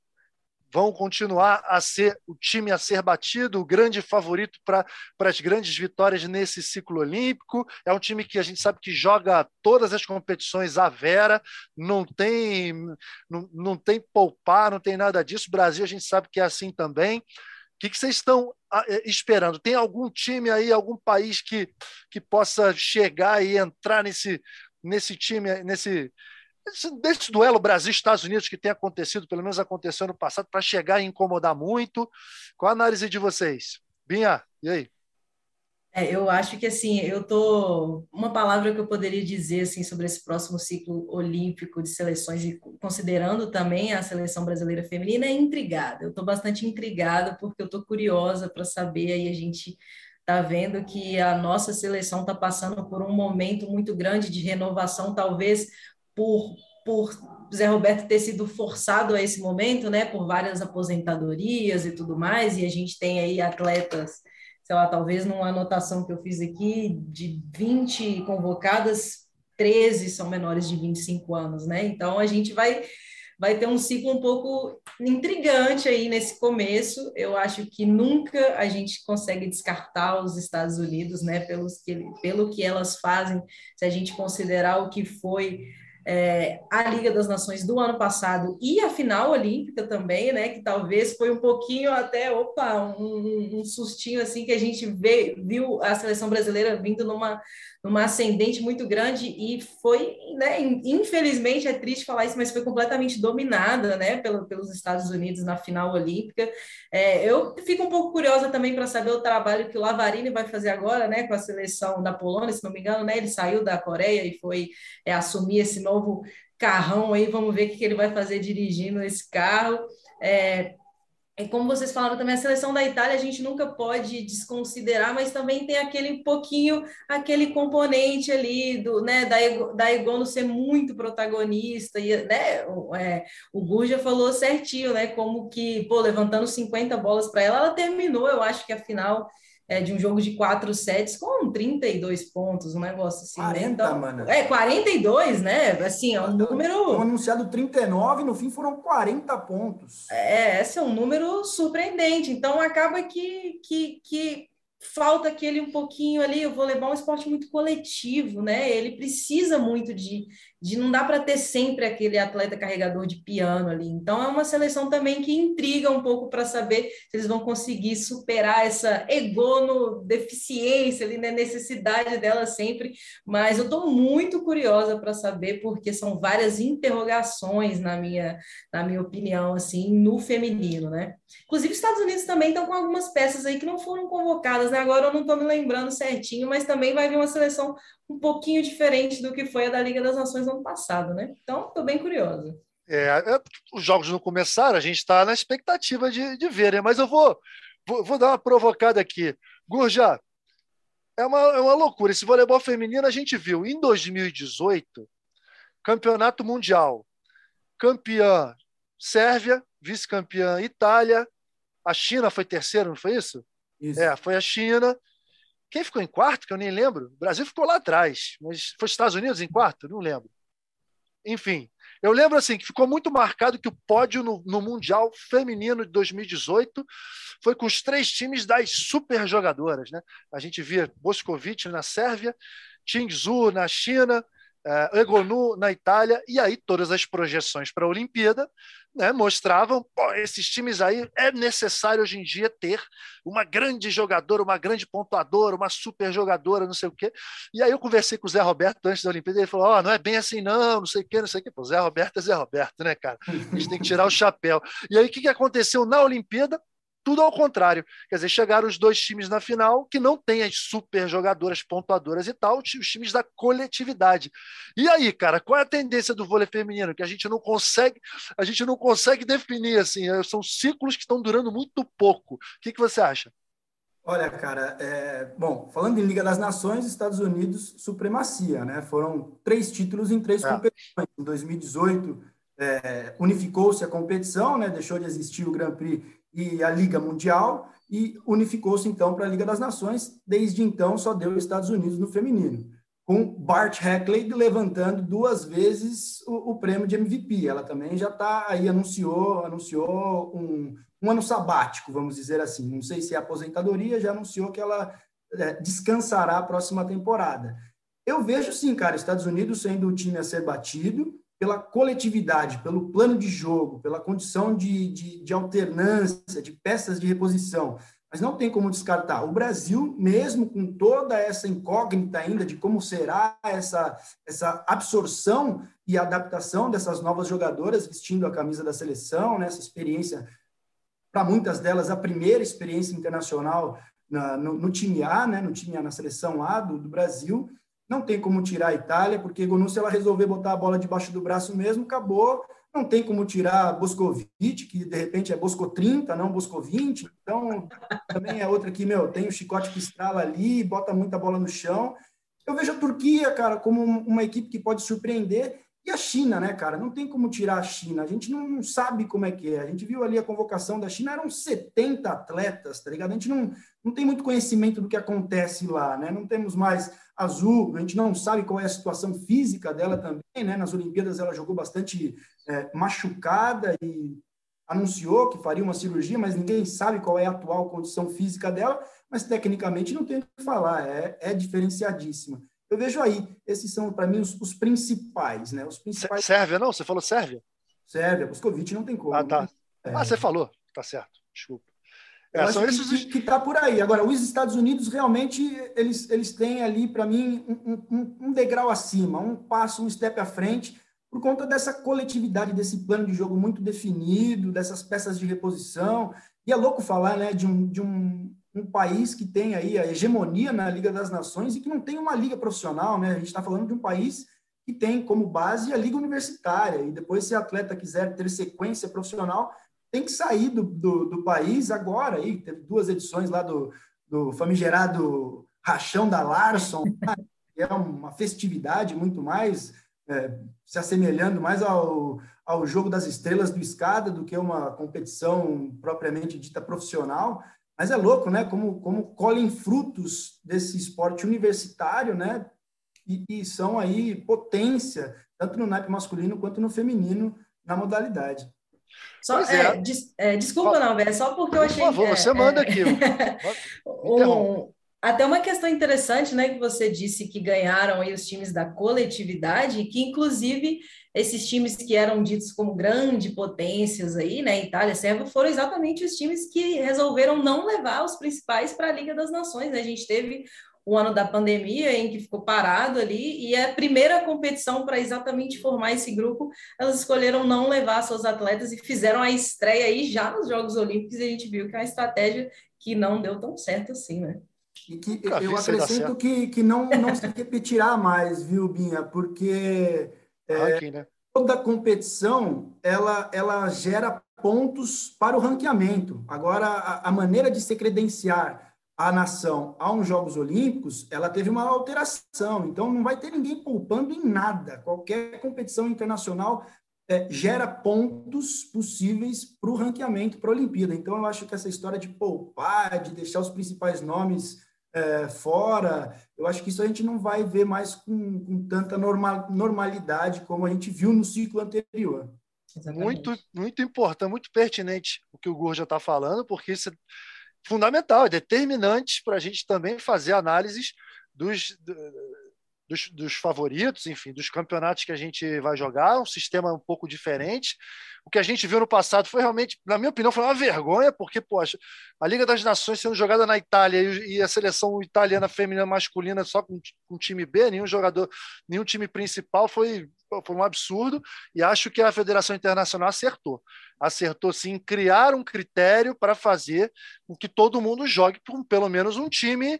vão continuar a ser o time a ser batido, o grande favorito para as grandes vitórias nesse ciclo olímpico. É um time que a gente sabe que joga todas as competições à vera, não tem, não, não tem poupar, não tem nada disso. O Brasil a gente sabe que é assim também. O que, que vocês estão é, esperando? Tem algum time aí, algum país que, que possa chegar e entrar nesse, nesse time, nesse, desse duelo Brasil-Estados Unidos que tem acontecido, pelo menos aconteceu no passado, para chegar e incomodar muito. Qual a análise de vocês? Binha, e aí? É, eu acho que assim, eu tô uma palavra que eu poderia dizer assim sobre esse próximo ciclo olímpico de seleções e considerando também a seleção brasileira feminina é intrigada. Eu estou bastante intrigada porque eu estou curiosa para saber aí a gente está vendo que a nossa seleção está passando por um momento muito grande de renovação, talvez por, por Zé Roberto ter sido forçado a esse momento, né, por várias aposentadorias e tudo mais, e a gente tem aí atletas, sei lá, talvez numa anotação que eu fiz aqui, de 20 convocadas, 13 são menores de 25 anos, né? Então a gente vai vai ter um ciclo um pouco intrigante aí nesse começo. Eu acho que nunca a gente consegue descartar os Estados Unidos, né, pelos que, pelo que elas fazem, se a gente considerar o que foi é, a Liga das Nações do ano passado e a final olímpica também, né? Que talvez foi um pouquinho até, opa, um, um sustinho assim que a gente vê, viu a seleção brasileira vindo numa numa ascendente muito grande e foi, né, infelizmente é triste falar isso, mas foi completamente dominada, né, pelo, pelos Estados Unidos na final olímpica. É, eu fico um pouco curiosa também para saber o trabalho que o Lavarini vai fazer agora, né, com a seleção da Polônia, se não me engano, né, ele saiu da Coreia e foi é, assumir esse novo carrão aí, vamos ver o que ele vai fazer dirigindo esse carro. É, é como vocês falaram também, a seleção da Itália a gente nunca pode desconsiderar, mas também tem aquele pouquinho, aquele componente ali do, né, da, da Egono ser muito protagonista, e, né, o, é, o Gurja falou certinho, né, como que, pô, levantando 50 bolas para ela, ela terminou, eu acho que a final é, de um jogo de quatro sets com 32 pontos, um negócio assim. 40, né? então, mano. É, 42, né? Assim, é um número. Foi anunciado 39, no fim foram 40 pontos. É, esse é um número surpreendente. Então acaba que, que, que falta aquele um pouquinho ali. O voleibol é um esporte muito coletivo, né? Ele precisa muito de, de não dá para ter sempre aquele atleta carregador de piano ali. Então é uma seleção também que intriga um pouco para saber se eles vão conseguir superar essa egono deficiência ali, né? necessidade dela sempre. Mas eu estou muito curiosa para saber porque são várias interrogações na minha na minha opinião assim no feminino, né? Inclusive, os Estados Unidos também estão com algumas peças aí que não foram convocadas, né? Agora eu não estou me lembrando certinho, mas também vai vir uma seleção um pouquinho diferente do que foi a da Liga das Nações no ano passado, né? Então, estou bem curiosa. É, é, os jogos não começaram, a gente está na expectativa de, de ver, né? Mas eu vou, vou, vou, dar uma provocada aqui. Gurja, é uma, é uma loucura. Esse voleibol feminino a gente viu em 2018, campeonato mundial, campeã Sérvia, vice-campeã Itália, a China foi terceira, não foi isso? isso? É, foi a China. Quem ficou em quarto, que eu nem lembro? O Brasil ficou lá atrás, mas foi Estados Unidos em quarto? Não lembro. Enfim, eu lembro assim que ficou muito marcado que o pódio no, no, Mundial Feminino de 2018 foi com os três times das super jogadoras. Né? A gente via Boscovic na Sérvia, Tingzu na China, uh, Egonu na Itália, e aí todas as projeções para a Olimpíada né, mostravam, pô, esses times aí é necessário hoje em dia ter uma grande jogadora, uma grande pontuadora, uma super jogadora, não sei o quê. E aí eu conversei com o Zé Roberto antes da Olimpíada, ele falou: oh, não é bem assim, não, não sei o quê, não sei o quê. Pô, Zé Roberto é Zé Roberto, né, cara? A gente tem que tirar o chapéu. E aí o que, que aconteceu na Olimpíada? Tudo ao contrário. Quer dizer, chegaram os dois times na final que não têm as super jogadoras pontuadoras e tal, os times da coletividade. E aí, cara, qual é a tendência do vôlei feminino? Que a gente não consegue, a gente não consegue definir assim. É, são ciclos que estão durando muito pouco. O que, que você acha? Olha, cara, é... bom, falando em Liga das Nações, Estados Unidos, supremacia, né? Foram três títulos em três é. competições. Em 2018, é, unificou-se a competição, né? Deixou de existir o Grand Prix e a Liga Mundial e unificou-se então para a Liga das Nações. Desde então, só deu os Estados Unidos no feminino. com Bart Hackley levantando duas vezes o, o prêmio de MVP. Ela também já está aí, anunciou, anunciou um, um ano sabático, vamos dizer assim. Não sei se é aposentadoria, já anunciou que ela é, descansará a próxima temporada. Eu vejo sim, cara, Estados Unidos sendo o time a ser batido pela coletividade, pelo plano de jogo, pela condição de, de, de alternância, de peças de reposição. Mas não tem como descartar. O Brasil, mesmo com toda essa incógnita ainda de como será essa, essa absorção e adaptação dessas novas jogadoras vestindo a camisa da seleção, né, essa experiência, para muitas delas, a primeira experiência internacional na, no, no, time A, né, no time A, na seleção A do, do Brasil, não tem como tirar a Itália, porque Gonu, se ela resolver botar a bola debaixo do braço mesmo, acabou. Não tem como tirar Boscovic, que de repente é Bosco 30, não Bosco 20. Então, também é outra que, meu, tem o chicote que estrala ali, bota muita bola no chão. Eu vejo a Turquia, cara, como uma equipe que pode surpreender e a China, né, cara? Não tem como tirar a China. A gente não sabe como é que é. A gente viu ali a convocação da China, eram 70 atletas, tá ligado? A gente não, não tem muito conhecimento do que acontece lá, né? Não temos mais azul, a gente não sabe qual é a situação física dela também, né? Nas Olimpíadas ela jogou bastante é, machucada e anunciou que faria uma cirurgia, mas ninguém sabe qual é a atual condição física dela, mas tecnicamente não tem o que falar, é, é diferenciadíssima. Eu vejo aí, esses são, para mim, os, os, principais, né? Os principais. Sérvia, não? Você falou Sérvia? Sérvia, Boscovite não tem como. Ah, tá. Né? Ah, você falou. Tá certo. Desculpa. É, são esses... que está por aí. Agora, os Estados Unidos realmente eles, eles têm ali, para mim, um, um, um, degrau acima, um passo, um step à frente, por conta dessa coletividade, desse plano de jogo muito definido, dessas peças de reposição. E é louco falar né, de, um, de um, um país que tem aí a hegemonia na Liga das Nações e que não tem uma liga profissional, né? A gente está falando de um país que tem como base a liga universitária e depois se a atleta quiser ter sequência profissional tem que sair do, do, do país agora aí teve duas edições lá do, do famigerado rachão da Larson que é uma festividade muito mais é, se assemelhando mais ao, ao jogo das estrelas do escada do que uma competição propriamente dita profissional mas é louco, né? Como, como colhem frutos desse esporte universitário, né? E, e são aí potência, tanto no naipe masculino quanto no feminino, na modalidade. Só, é, é. Des, é, desculpa, não, é só porque eu achei. Por favor, você manda aqui. [LAUGHS] um, até uma questão interessante, né, que você disse que ganharam aí os times da coletividade, que inclusive esses times que eram ditos como grandes potências aí, né, Itália, Sérvia, foram exatamente os times que resolveram não levar os principais para a Liga das Nações. Né? A gente teve o ano da pandemia em que ficou parado ali e a primeira competição para exatamente formar esse grupo, elas escolheram não levar seus atletas e fizeram a estreia aí já nos Jogos Olímpicos e a gente viu que é uma estratégia que não deu tão certo assim, né? E que eu acrescento que, que não, não se repetirá mais, viu, Binha? Porque é, né? toda competição ela, ela gera pontos para o ranqueamento. Agora, a, a, maneira de se credenciar a nação a uns Jogos Olímpicos, ela teve uma alteração. Então, não vai ter ninguém poupando em nada. Qualquer competição internacional é, gera pontos possíveis para o ranqueamento para a Olimpíada. Então, eu acho que essa história de poupar, de deixar os principais nomes é, fora, eu acho que isso a gente não vai ver mais com, com tanta normal, normalidade como a gente viu no ciclo anterior. Muito, muito importante, muito pertinente o que o Gur já está falando, porque isso fundamental, é determinante para a gente também fazer análises dos, dos, dos, favoritos, enfim, dos campeonatos que a gente vai jogar, um sistema um pouco diferente. O que a gente viu no passado foi realmente, na minha opinião, foi uma vergonha, porque, poxa, a Liga das Nações sendo jogada na Itália e, a seleção italiana feminina masculina só com, com time B, nenhum jogador, nenhum time principal, foi, foi um absurdo. E acho que a Federação Internacional acertou. Acertou, sim, criar um critério para fazer com que todo mundo jogue com pelo menos um time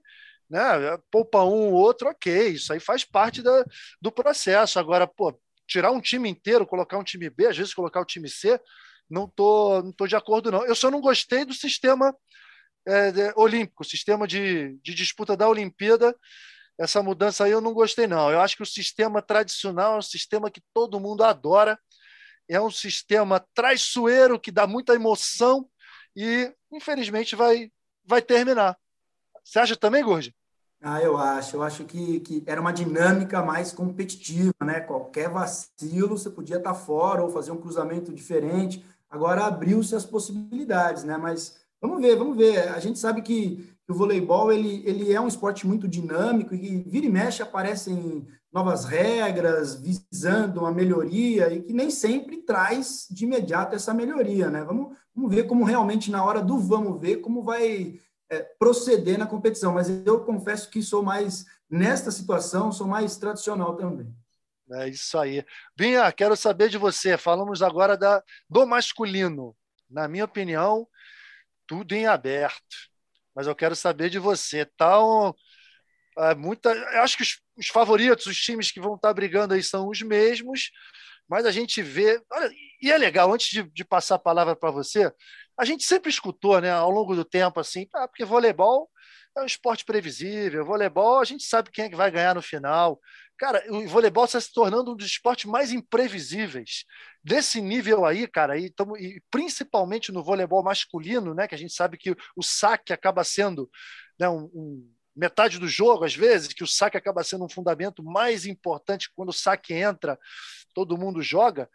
né? Poupa um ou outro, ok, isso aí faz parte da, do processo. Agora, pô, tirar um time inteiro, colocar um time B, às vezes colocar o time C, não tô, não tô de acordo, não. Eu só não gostei do sistema é, de, olímpico, sistema de, de disputa da Olimpíada. Essa mudança aí eu não gostei, não. Eu acho que o sistema tradicional é um sistema que todo mundo adora, é um sistema traiçoeiro que dá muita emoção e, infelizmente, vai, vai terminar. Você acha também, Gorgi? Ah, eu acho. Eu acho que, que era uma dinâmica mais competitiva, né? Qualquer vacilo você podia estar fora ou fazer um cruzamento diferente. Agora abriu-se as possibilidades, né? Mas vamos ver, vamos ver. A gente sabe que, o voleibol ele, ele é um esporte muito dinâmico e vira e mexe aparecem novas regras visando uma melhoria e que nem sempre traz de imediato essa melhoria, né? Vamos, vamos ver como realmente na hora do vamos ver como vai é, proceder na competição. Mas eu confesso que sou mais, nesta situação, sou mais tradicional também. É isso aí. Binha, quero saber de você. Falamos agora da, do masculino. Na minha opinião, tudo em aberto. Mas eu quero saber de você. Tá um, é, muita, acho que os, os, favoritos, os times que vão estar brigando aí são os mesmos, mas a gente vê. Olha, e é legal, antes de, de passar a palavra para você, a gente sempre escutou, né, ao longo do tempo, assim, ah, porque voleibol é um esporte previsível, voleibol a gente sabe quem é que vai ganhar no final. Cara, o voleibol está se tornando um dos esportes mais imprevisíveis. Desse nível aí, cara, e, tamo, e principalmente no voleibol masculino, né, que a gente sabe que o saque acaba sendo né, um, um metade do jogo, às vezes, que o saque acaba sendo um fundamento mais importante quando o saque entra, todo mundo joga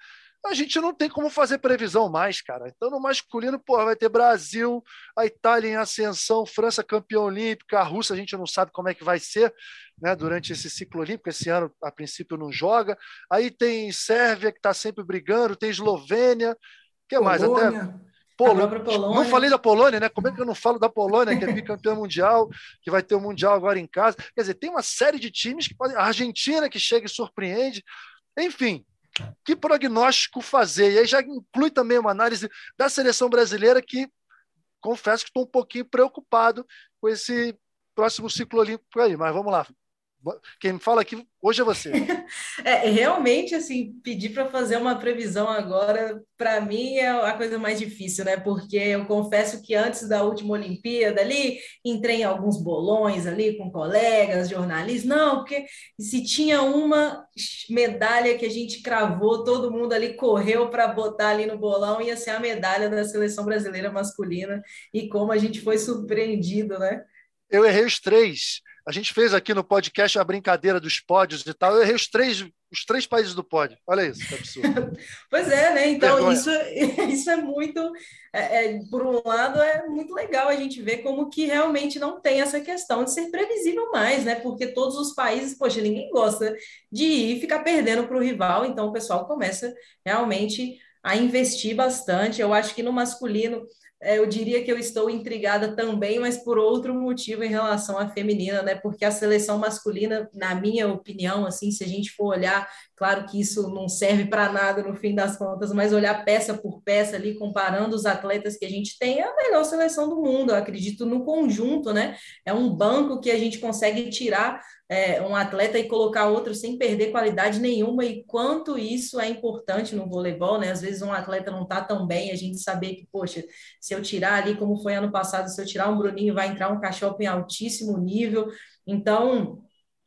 a gente não tem como fazer previsão mais, cara. Então, no masculino, pô, vai ter Brasil, a Itália em ascensão, França campeã olímpica, a Rússia a gente não sabe como é que vai ser né, durante esse ciclo olímpico. Esse ano, a princípio, não joga. Aí tem Sérvia, que está sempre brigando, tem Eslovênia, o que mais? Até. Polônia. Não falei da Polônia, né? Como é que eu não falo da Polônia, que é bicampeã mundial, que vai ter o Mundial agora em casa? Quer dizer, tem uma série de times que podem. A Argentina que chega e surpreende. Enfim, que prognóstico fazer? E aí já inclui também uma análise da seleção brasileira que confesso que estou um pouquinho preocupado com esse próximo ciclo olímpico aí, mas vamos lá. Quem me fala aqui hoje é você. [LAUGHS] É, realmente, assim, pedir para fazer uma previsão agora, para mim, é a coisa mais difícil, né? Porque eu confesso que antes da última Olimpíada ali, entrei em alguns bolões ali com colegas, jornalistas. Não, porque se tinha uma medalha que a gente cravou, todo mundo ali correu para botar ali no bolão, ia ser a medalha da seleção brasileira masculina. E como a gente foi surpreendido, né? Eu errei os três. A gente fez aqui no podcast a brincadeira dos pódios e tal. Eu errei os três, os três países do pódio. Olha isso, que absurdo. [LAUGHS] pois é, né? Então, isso, [LAUGHS] isso é muito. É, é, por um lado, é muito legal a gente ver como que realmente não tem essa questão de ser previsível mais, né? Porque todos os países, poxa, ninguém gosta de ir ficar perdendo para o rival, então o pessoal começa realmente a investir bastante. Eu acho que no masculino eu diria que eu estou intrigada também, mas por outro motivo em relação à feminina, né? Porque a seleção masculina, na minha opinião, assim, se a gente for olhar, claro que isso não serve para nada no fim das contas, mas olhar peça por peça ali, comparando os atletas que a gente tem, é a melhor seleção do mundo. Eu acredito no conjunto, né? É um banco que a gente consegue tirar é, um atleta e colocar outro sem perder qualidade nenhuma e quanto isso é importante no voleibol, né? Às vezes um atleta não está tão bem, a gente saber que, poxa, se eu tirar ali, como foi ano passado, se eu tirar um Bruninho, vai entrar um cachorro em altíssimo nível. Então,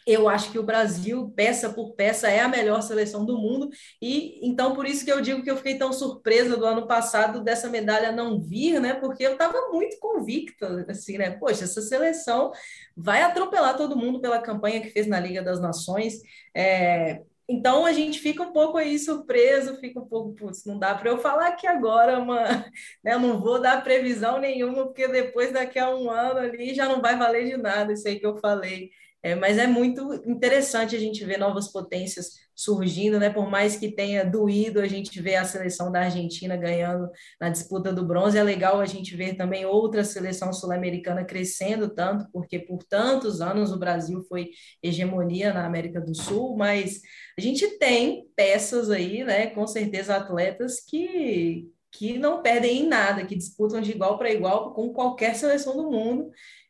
eu acho que o Brasil, peça por peça, é a melhor seleção do mundo, e então por isso que eu digo que eu fiquei tão surpresa do ano passado dessa medalha não vir, né? Porque eu estava muito convicta, assim, né? Poxa, essa seleção vai atropelar todo mundo pela campanha que fez na Liga das Nações. É, então a gente fica um pouco aí surpreso, fica um pouco, putz, não dá para eu falar aqui agora, uma, [LAUGHS] né, não vou dar previsão nenhuma, porque depois daqui a um ano ali já não vai valer de nada isso aí que eu falei. É, mas é muito interessante a gente ver novas potências surgindo, né? Por mais que tenha doído a gente ver a seleção da Argentina ganhando na disputa do bronze, é legal a gente ver também outra seleção sul-americana crescendo tanto, porque por tantos anos o Brasil foi hegemonia na América do Sul, mas a gente tem peças aí, né? Com certeza atletas que que não perdem em nada, que disputam de igual para igual com qualquer seleção do mundo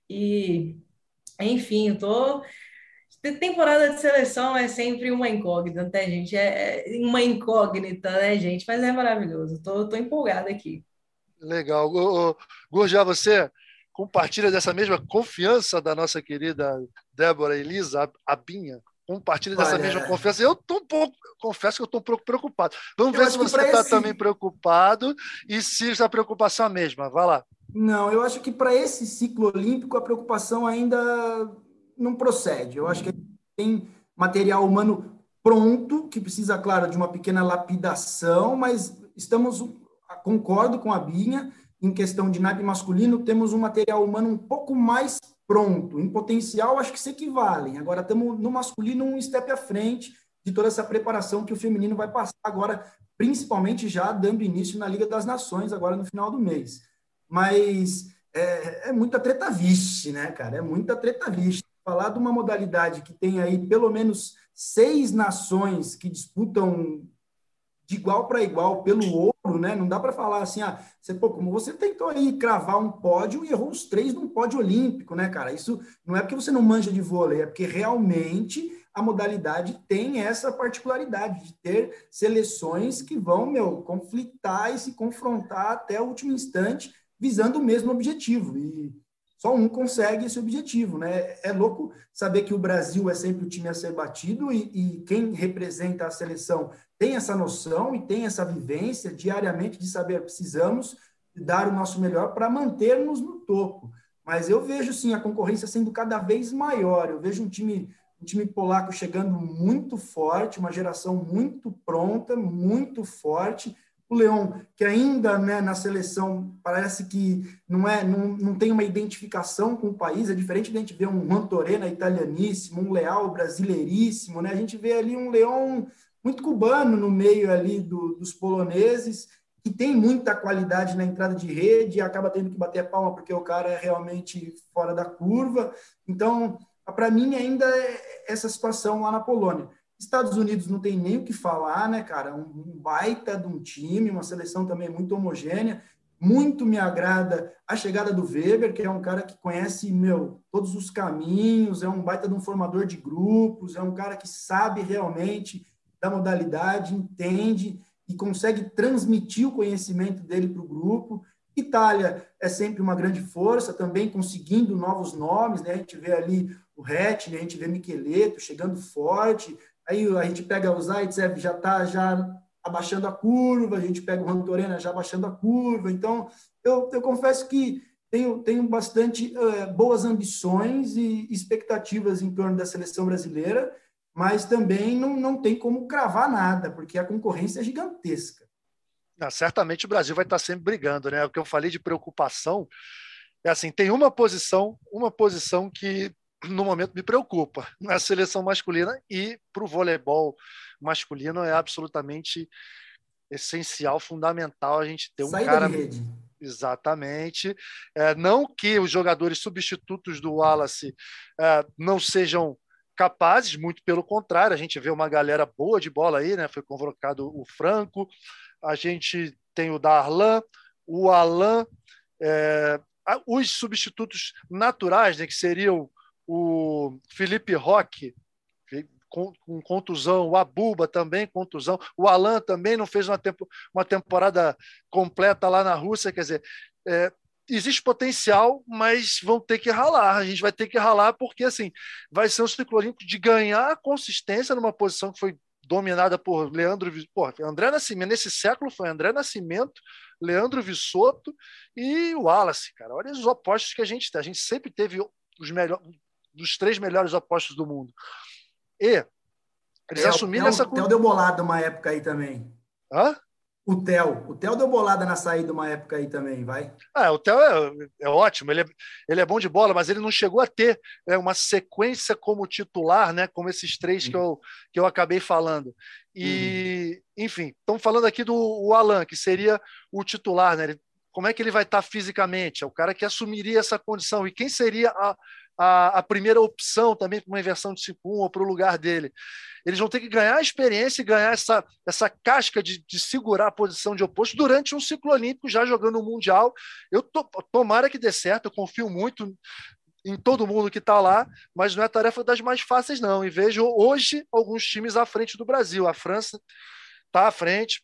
e enfim, eu tô. Temporada de seleção é sempre uma incógnita, né, gente? É, é uma incógnita, né, gente? Mas é maravilhoso. Tô, tô empolgada aqui. Legal. Gurja, você compartilha dessa mesma confiança da nossa querida Débora Elisa Abinha? Compartilha dessa Olha, mesma confiança. Eu tô um pouco, confesso que eu estou um pouco preocupado. Vamos ver se você está esse... também preocupado e se a preocupação é a mesma. Vai lá. Não, eu acho que para esse ciclo olímpico a preocupação ainda não procede. Eu acho que tem material humano pronto, que precisa, claro, de uma pequena lapidação, mas estamos, concordo com a Binha, em questão de naipe masculino, temos um material humano um pouco mais pronto. Em potencial, acho que se equivalem. Agora, estamos no masculino um step à frente de toda essa preparação que o feminino vai passar agora, principalmente já dando início na Liga das Nações, agora no final do mês. Mas é, é muita treta vixe, né, cara? É muita treta vixe. Falar de uma modalidade que tem aí pelo menos seis nações que disputam de igual para igual pelo ouro, né? Não dá para falar assim, ah, você, pô, como você tentou aí cravar um pódio e errou os três num pódio olímpico, né, cara? Isso não é porque você não manja de vôlei, é porque realmente a modalidade tem essa particularidade de ter seleções que vão, meu, conflitar e se confrontar até o último instante, visando o mesmo objetivo. E só um consegue esse objetivo, né? É louco saber que o Brasil é sempre o time a ser batido e, e, quem representa a seleção tem essa noção e tem essa vivência diariamente de saber precisamos dar o nosso melhor para mantermos no topo. Mas eu vejo sim a concorrência sendo cada vez maior. Eu vejo um time um time polaco chegando muito forte, uma geração muito pronta, muito forte o Leão, que ainda né, na seleção parece que não é não, não tem uma identificação com o país, é diferente de a gente ver um Mantorena italianíssimo, um Leal brasileiríssimo, né? A gente vê ali um Leão muito cubano no meio ali do, dos poloneses, que tem muita qualidade na entrada de rede e acaba tendo que bater a palma porque o cara é realmente fora da curva. Então, para mim ainda é essa situação lá na Polônia. Estados Unidos não tem nem o que falar, né, cara? Um, baita de um time, uma seleção também muito homogênea. Muito me agrada a chegada do Weber, que é um cara que conhece, meu, todos os caminhos, é um baita de um formador de grupos, é um cara que sabe realmente da modalidade, entende e consegue transmitir o conhecimento dele para o grupo. Itália é sempre uma grande força, também conseguindo novos nomes, né? A gente vê ali o Rett, né? a gente vê Micheleto chegando forte, Aí a gente pega o Zaitsev, já está já abaixando a curva, a gente pega o Rantorena já abaixando a curva. Então, eu, eu confesso que tenho, tenho bastante uh, boas ambições e expectativas em torno da seleção brasileira, mas também não, não tem como cravar nada, porque a concorrência é gigantesca. Não, certamente o Brasil vai estar sempre brigando, né? O que eu falei de preocupação é assim, tem uma posição, uma posição que no momento me preocupa na seleção masculina e para o voleibol masculino é absolutamente essencial, fundamental a gente ter um Saída cara. Exatamente. É, não que os jogadores substitutos do Wallace é, não sejam capazes, muito pelo contrário, a gente vê uma galera boa de bola aí, né? Foi convocado o Franco, a gente tem o Darlan, o Alan, é, os substitutos naturais, né, que seriam o Felipe Roque, com, contusão, o Abuba também contusão, o Alan também não fez uma, tempo, uma temporada completa lá na Rússia, quer dizer, é, existe potencial, mas vão ter que ralar, a gente vai ter que ralar porque assim, vai ser um ciclo olímpico de ganhar consistência numa posição que foi dominada por Leandro, porra, André Nascimento, nesse século foi André Nascimento, Leandro Vissotto e o Wallace, cara, olha os opostos que a gente tem, a gente sempre teve os melhores dos três melhores opostos do mundo. E eles é, assumiram essa. O Theo deu bolada uma época aí também. Hã? O Theo. O Theo deu bolada na saída uma época aí também, vai? Ah, o Theo é, é ótimo, ele é, ele é bom de bola, mas ele não chegou a ter né, uma sequência como titular, né? Como esses três uhum. que, eu, que eu acabei falando. E, uhum. enfim, estamos falando aqui do Alan, que seria o titular, né? Ele, como é que ele vai estar fisicamente? É o cara que assumiria essa condição. E quem seria a, a, a primeira opção também para uma inversão de 5-1 ou para o lugar dele. Eles vão ter que ganhar a experiência e ganhar essa, essa casca de, de segurar a posição de oposto durante um ciclo olímpico, já jogando o Mundial. Eu to, tomara que dê certo, eu confio muito em todo mundo que está lá, mas não é tarefa das mais fáceis, não. E vejo hoje alguns times à frente do Brasil. A França está à frente,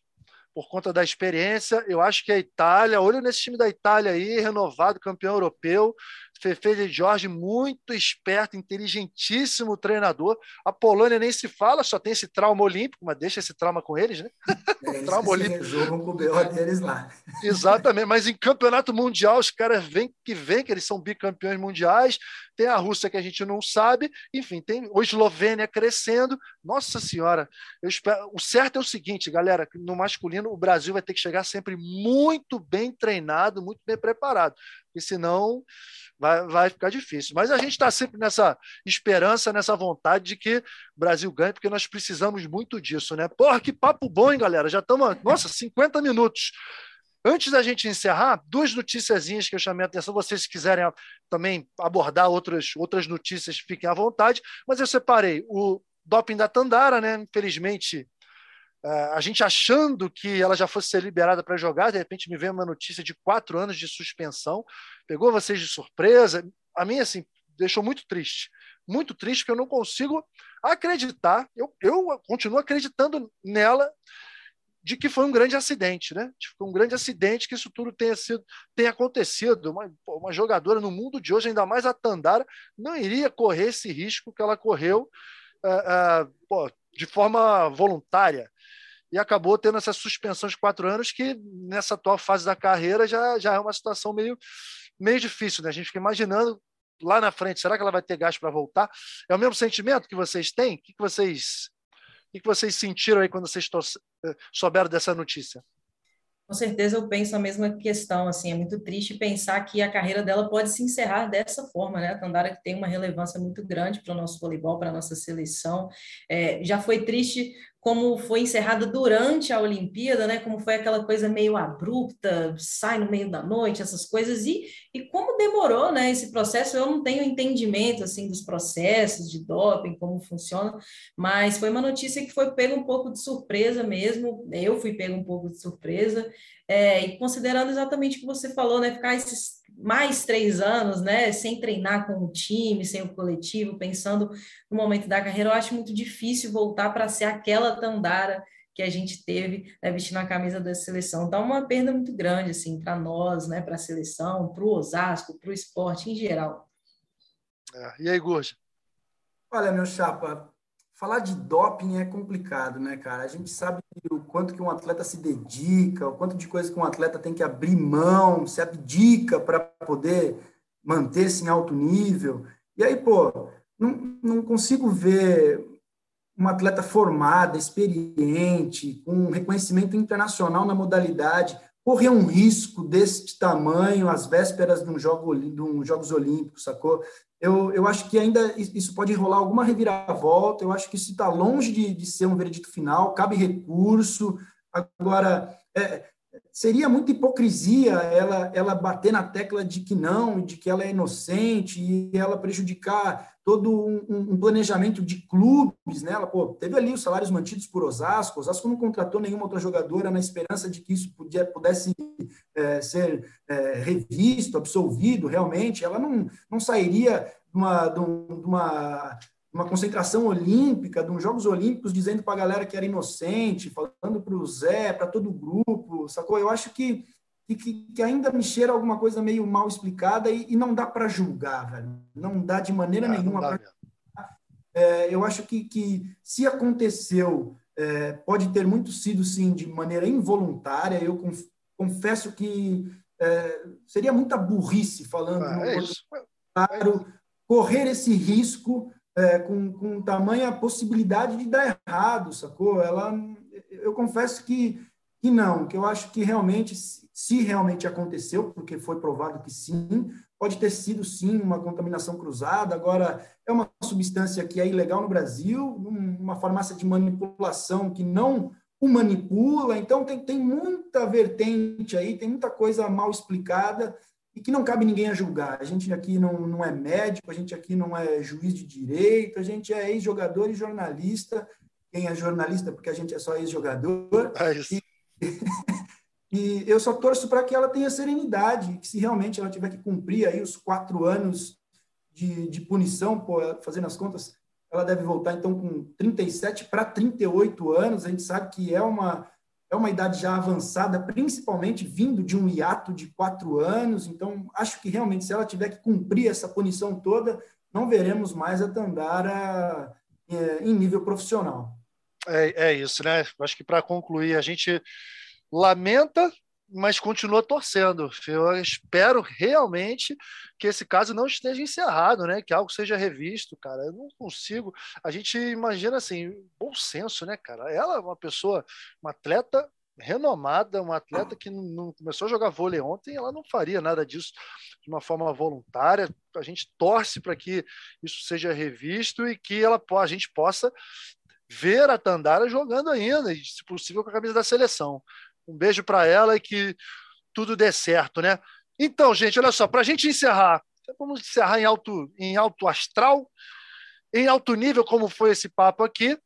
por conta da experiência. Eu acho que a Itália, olho nesse time da Itália aí, renovado, campeão europeu. Fefe de Jorge, muito esperto, inteligentíssimo treinador. A Polônia nem se fala, só tem esse trauma olímpico, mas deixa esse trauma com eles, né? [LAUGHS] É, trauma olímpico. Resolvam com o BO deles lá. [LAUGHS] Exatamente, mas em campeonato mundial, os caras vêm que vêm, que eles são bicampeões mundiais, tem a Rússia que a gente não sabe, enfim, tem a Eslovênia crescendo. Nossa Senhora, eu espero. O certo é o seguinte, galera: no masculino, o Brasil vai ter que chegar sempre muito bem treinado, muito bem preparado, porque senão vai, vai ficar difícil. Mas a gente está sempre nessa esperança, nessa vontade de que o Brasil ganhe, porque nós precisamos muito disso, né? Porra, que papo bom, hein, galera? Já estamos, nossa, 50 minutos. Antes da gente encerrar, duas noticiazinhas que eu chamei a atenção. Vocês se quiserem também abordar outras, outras notícias, fiquem à vontade. Mas eu separei o doping da Tandara, né? Infelizmente, a gente achando que ela já fosse ser liberada para jogar, de repente me vem uma notícia de quatro anos de suspensão. Pegou vocês de surpresa. A mim, assim, deixou muito triste. Muito triste, porque eu não consigo acreditar. Eu, eu continuo acreditando nela de que foi um grande acidente, né? Foi um grande acidente que isso tudo tenha sido, tenha acontecido. Uma, uma jogadora no mundo de hoje, ainda mais a Tandara, não iria correr esse risco que ela correu uh, uh, pô, de forma voluntária e acabou tendo essa suspensão de quatro anos que nessa atual fase da carreira já, já é uma situação meio, meio difícil, né? A gente fica imaginando lá na frente, será que ela vai ter gás para voltar? É o mesmo sentimento que vocês têm? O que, que vocês o que vocês sentiram aí quando vocês eh, souberam dessa notícia? Com certeza eu penso a mesma questão, assim, é muito triste pensar que a carreira dela pode se encerrar dessa forma, né? A Tandara que tem uma relevância muito grande para o nosso voleibol, para a nossa seleção. É, já foi triste como foi encerrada durante a Olimpíada, né? Como foi aquela coisa meio abrupta, sai no meio da noite, essas coisas e, e como demorou, né? Esse processo, eu não tenho entendimento assim dos processos de doping, como funciona, mas foi uma notícia que foi pega um pouco de surpresa mesmo. Eu fui pego um pouco de surpresa é, e considerando exatamente o que você falou, né? Ficar esses mais três anos, né, sem treinar com o time, sem o coletivo, pensando no momento da carreira, eu acho muito difícil voltar para ser aquela Tandara que a gente teve né, vestindo a camisa da seleção. Então, uma perda muito grande, assim, para nós, né, para a seleção, para o Osasco, para o esporte em geral. É. E aí, Gorja? Olha, meu chapa, falar de doping é complicado, né, cara? A gente sabe o quanto que um atleta se dedica, o quanto de coisa que um atleta tem que abrir mão, se abdica para poder manter-se em alto nível. E aí, pô, não, não consigo ver uma atleta formada, experiente, com reconhecimento internacional na modalidade, correr um risco desse tamanho às vésperas de um, jogo, de um Jogos Olímpicos, sacou? Eu, eu acho que ainda isso pode rolar alguma reviravolta, eu acho que isso está longe de, de ser um veredito final, cabe recurso. Agora, é, seria muita hipocrisia ela, ela bater na tecla de que não, de que ela é inocente e ela prejudicar todo um, um, planejamento de clubes, né? Ela, pô, teve ali os salários mantidos por Osasco, Osasco não contratou nenhuma outra jogadora na esperança de que isso podia, pudesse é, ser é, revisto, absolvido realmente, ela não, não sairia de uma, de uma, uma concentração olímpica, de uns Jogos Olímpicos, dizendo para a galera que era inocente, falando para o Zé, para todo o grupo, sacou? Eu acho que que, que, ainda me cheira alguma coisa meio mal explicada e, e não dá para julgar, velho. Não dá de maneira nenhuma para é, eu acho que, que se aconteceu, é, pode ter muito sido, sim, de maneira involuntária. Eu confesso que é, seria muita burrice falando ah, é claro, correr esse risco é, com, com tamanha possibilidade de dar errado, sacou? Ela, eu confesso que, que não, que eu acho que realmente se realmente aconteceu, porque foi provado que sim, pode ter sido sim uma contaminação cruzada. Agora, é uma substância que é ilegal no Brasil, uma farmácia de manipulação que não o manipula, então tem, tem muita vertente aí, tem muita coisa mal explicada e que não cabe ninguém a julgar. A gente aqui não, não é médico, a gente aqui não é juiz de direito, a gente é ex-jogador e jornalista. Quem é jornalista, porque a gente é só ex-jogador. É isso. E, [LAUGHS] E eu só torço para que ela tenha serenidade, que se realmente ela tiver que cumprir aí os quatro anos de, de punição, pô, fazendo as contas, ela deve voltar então com 37 para 38 anos. A gente sabe que é uma, é uma idade já avançada, principalmente vindo de um hiato de quatro anos. Então, acho que realmente, se ela tiver que cumprir essa punição toda, não veremos mais a Tandara é, em nível profissional. É, é isso, né? Acho que para concluir, a gente lamenta mas continua torcendo. Eu espero realmente que esse caso não esteja encerrado, né? Que algo seja revisto, cara. Eu não consigo. A gente imagina assim, bom senso, né, cara? Ela é uma pessoa, uma atleta renomada, uma atleta que não começou a jogar vôlei ontem, ela não faria nada disso de uma forma voluntária. A gente torce para que isso seja revisto e que ela, a gente possa ver a Tandara jogando ainda, se possível, com a camisa da seleção. Um beijo para ela e que tudo dê certo, né? Então, gente, olha só, para a gente encerrar, vamos encerrar em alto, em alto astral, em alto nível, como foi esse papo aqui.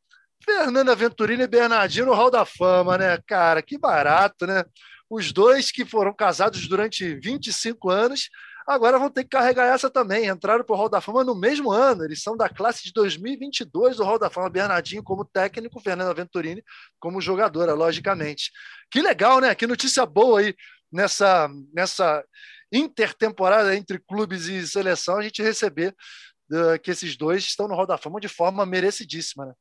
Fernanda Venturini e Bernardino no Hall da Fama, né? Cara, que barato, né? Os dois que foram casados durante 25 anos, agora vão ter que carregar essa também. Entraram para o Hall da Fama no mesmo ano. Eles são da classe de 2022 do Hall da Fama. Bernardinho como técnico, Fernanda Venturini como jogadora, logicamente. Que legal, né? Que notícia boa aí nessa, nessa intertemporada entre clubes e seleção a gente receber uh, que esses dois estão no Hall da Fama de forma merecidíssima, né?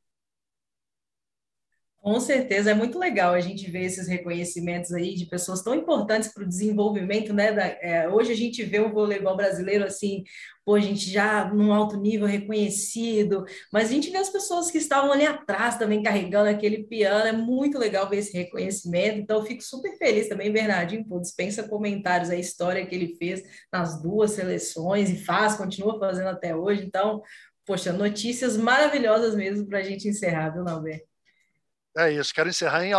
Com certeza, é muito legal a gente ver esses reconhecimentos aí de pessoas tão importantes para o desenvolvimento, né? Da, é, hoje a gente vê o voleibol brasileiro assim, pô, a gente já num alto nível reconhecido, mas a gente vê as pessoas que estavam ali atrás também carregando aquele piano, é muito legal ver esse reconhecimento, então fico super feliz também, Bernardinho, pô, dispensa comentários a história que ele fez nas duas seleções e faz, continua fazendo até hoje, então, poxa, notícias maravilhosas mesmo para a gente encerrar, viu, Norberto? É isso, quero encerrar em,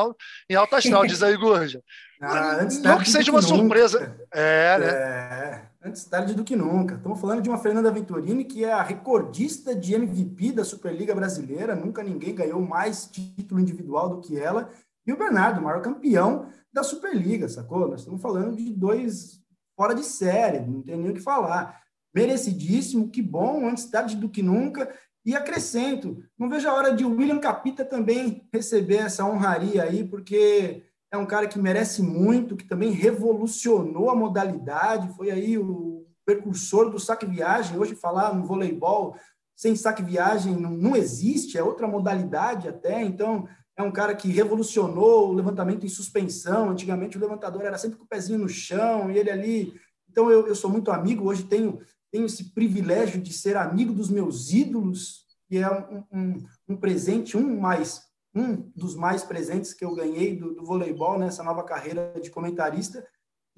em alta astral, diz aí, Gurja. [LAUGHS] Ah, não que seja uma surpresa. É, né? É, antes tarde do que nunca. Estamos falando de uma Fernanda Venturini que é a recordista de MVP da Superliga Brasileira. Nunca ninguém ganhou mais título individual do que ela. E o Bernardo, o maior campeão da Superliga, sacou? Nós estamos falando de dois fora de série, não tem nem o que falar. Merecidíssimo, que bom, antes tarde do que nunca. E acrescento, não vejo a hora de William Capita também receber essa honraria aí, porque é um cara que merece muito, que também revolucionou a modalidade, foi aí o precursor do saque-viagem. Hoje, falar no voleibol sem saque-viagem não, não existe, é outra modalidade até. Então, é um cara que revolucionou o levantamento em suspensão. Antigamente, o levantador era sempre com o pezinho no chão e ele ali. Então, eu, eu sou muito amigo, hoje tenho tenho esse privilégio de ser amigo dos meus ídolos, que é um, um, um presente, um mais um dos mais presentes que eu ganhei do, do voleibol nessa nova carreira de comentarista.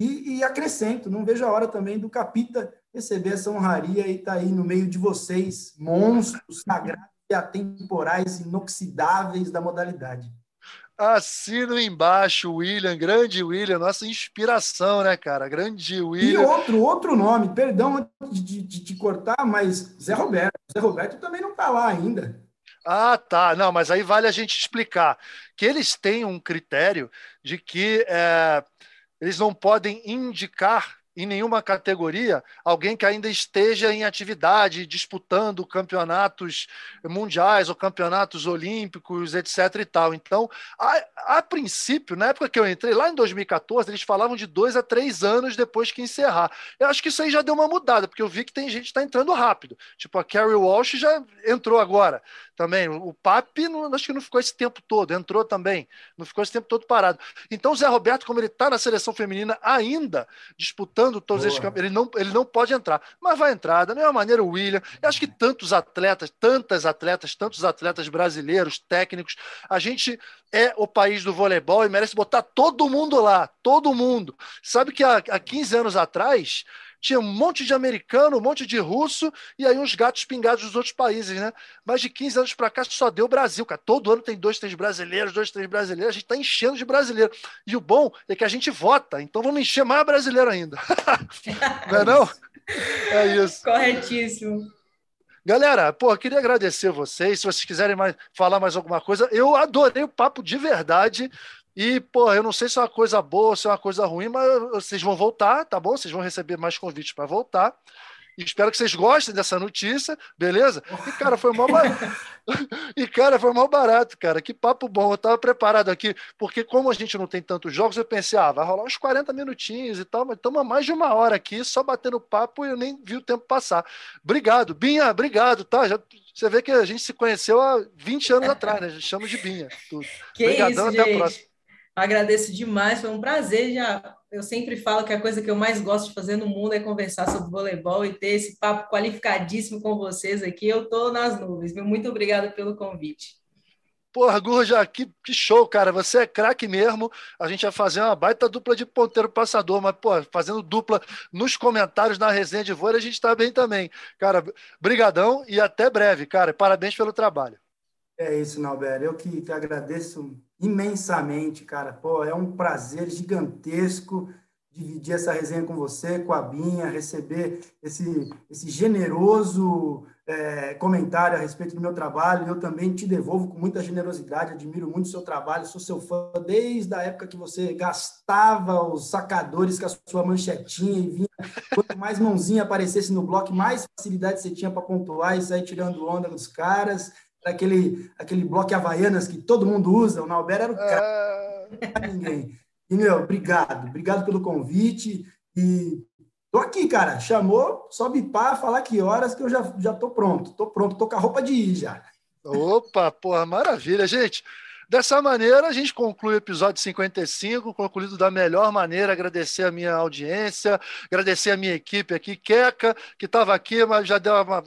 E, e, acrescento, não vejo a hora também do Capita receber essa honraria e estar tá aí no meio de vocês, monstros sagrados e atemporais, inoxidáveis da modalidade. Assino embaixo, William, grande William, nossa inspiração, né, cara? Grande William. E outro, outro nome, perdão de, de cortar, mas Zé Roberto. Zé Roberto também não está lá ainda. Ah, tá. Não, mas aí vale a gente explicar que eles têm um critério de que é, eles não podem indicar em nenhuma categoria alguém que ainda esteja em atividade, disputando campeonatos mundiais ou campeonatos olímpicos, etc. e tal. Então, a, a, princípio, na época que eu entrei, lá em 2014, eles falavam de dois a três anos depois que encerrar. Eu acho que isso aí já deu uma mudada, porque eu vi que tem gente que está entrando rápido. Tipo, a Carrie Walsh já entrou agora também. O Papi, não, acho que não ficou esse tempo todo, entrou também, não ficou esse tempo todo parado. Então, o Zé Roberto, como ele está na seleção feminina ainda, disputando todos Boa. esses campeonatos, ele não, ele não pode entrar, mas vai entrar. Da mesma maneira, o William, eu acho que tantos atletas, tantas atletas, tantos atletas brasileiros, técnicos, a gente é o país do voleibol e merece botar todo mundo lá, todo mundo. Sabe que há, há 15 anos atrás, tinha um monte de americano, um monte de russo e aí uns gatos pingados dos outros países, né? Mas de 15 anos para cá só deu Brasil, cara. Todo ano tem dois, três brasileiros, dois, três brasileiros. A gente está enchendo de brasileiro. E o bom é que a gente vota, então vamos encher mais brasileiro ainda. [LAUGHS] não é não? É isso. Corretíssimo. Galera, pô, queria agradecer vocês. Se vocês quiserem mais, falar mais alguma coisa, eu adorei o papo de verdade. E, pô, eu não sei se é uma coisa boa ou se é uma coisa ruim, mas vocês vão voltar, tá bom? Vocês vão receber mais convites para voltar. Espero que vocês gostem dessa notícia, beleza? E, cara, foi mal barato. [LAUGHS] e, cara, foi mal barato, cara. Que papo bom. Eu tava preparado aqui, porque como a gente não tem tantos jogos, eu pensei, ah, vai rolar uns 40 minutinhos e tal, mas estamos mais de uma hora aqui, só batendo papo e eu nem vi o tempo passar. Obrigado, Binha, obrigado, tá? Já, você vê que a gente se conheceu há 20 anos atrás, né? A gente chama de Binha. Tudo. Que Obrigadão, isso, até gente. a próxima. Agradeço demais, foi um prazer. Já eu sempre falo que a coisa que eu mais gosto de fazer no mundo é conversar sobre voleibol e ter esse papo qualificadíssimo com vocês aqui. Eu estou nas nuvens. Muito obrigada pelo convite. Porra, Gurja, que, que show, cara. Você é craque mesmo. A gente vai fazer uma baita dupla de ponteiro passador, mas, pô, fazendo dupla nos comentários na resenha de vôlei, a gente tá bem também. Cara, brigadão e até breve, cara. Parabéns pelo trabalho. É isso, Nalber. Eu que, que agradeço imensamente, cara. Pô, é um prazer gigantesco dividir essa resenha com você, com a Binha, receber esse, esse generoso é, comentário a respeito do meu trabalho. Eu também te devolvo com muita generosidade, admiro muito o seu trabalho, sou seu fã desde a época que você gastava os sacadores com a sua manchetinha e vinha. Quanto mais mãozinha aparecesse no bloco, mais facilidade você tinha para pontuar e sair tirando onda dos caras. Aquele, aquele bloco Havaianas que todo mundo usa, o Nauber era o cara. É... Ninguém. E, meu, obrigado. Obrigado pelo convite. E tô aqui, cara. Chamou, só bipar, falar que horas que eu já, já tô pronto. Tô pronto, tô com a roupa de ir já. Opa, porra, maravilha, gente. Dessa maneira, a gente conclui o episódio 55, concluído da melhor maneira. Agradecer a minha audiência, agradecer a minha equipe aqui, Queca, que estava aqui, mas já deu uma.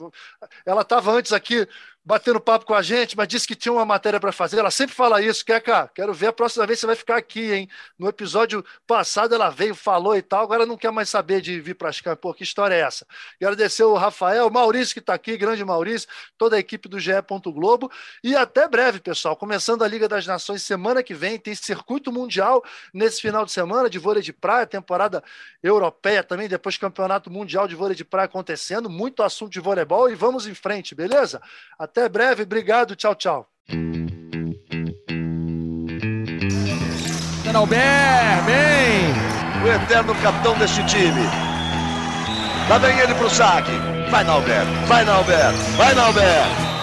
Ela estava antes aqui batendo papo com a gente, mas disse que tinha uma matéria para fazer. Ela sempre fala isso, Keka. Quero ver a próxima vez você vai ficar aqui, hein? No episódio passado ela veio, falou e tal, agora não quer mais saber de vir para as Pô, que história é essa? E agradecer o Rafael, o Maurício que está aqui, grande Maurício, toda a equipe do GE. Globo. E até breve, pessoal. Começando a Liga das Nações semana que vem, tem circuito mundial nesse final de semana de vôlei de praia, temporada europeia também, depois campeonato mundial de vôlei de praia acontecendo, muito assunto de voleibol e vamos em frente, beleza? Até até breve, obrigado, tchau, tchau. Albert, bem! O eterno capitão deste time. Lá vem ele pro saque. Vai, Nalber, vai, Nalber, vai, Nalber.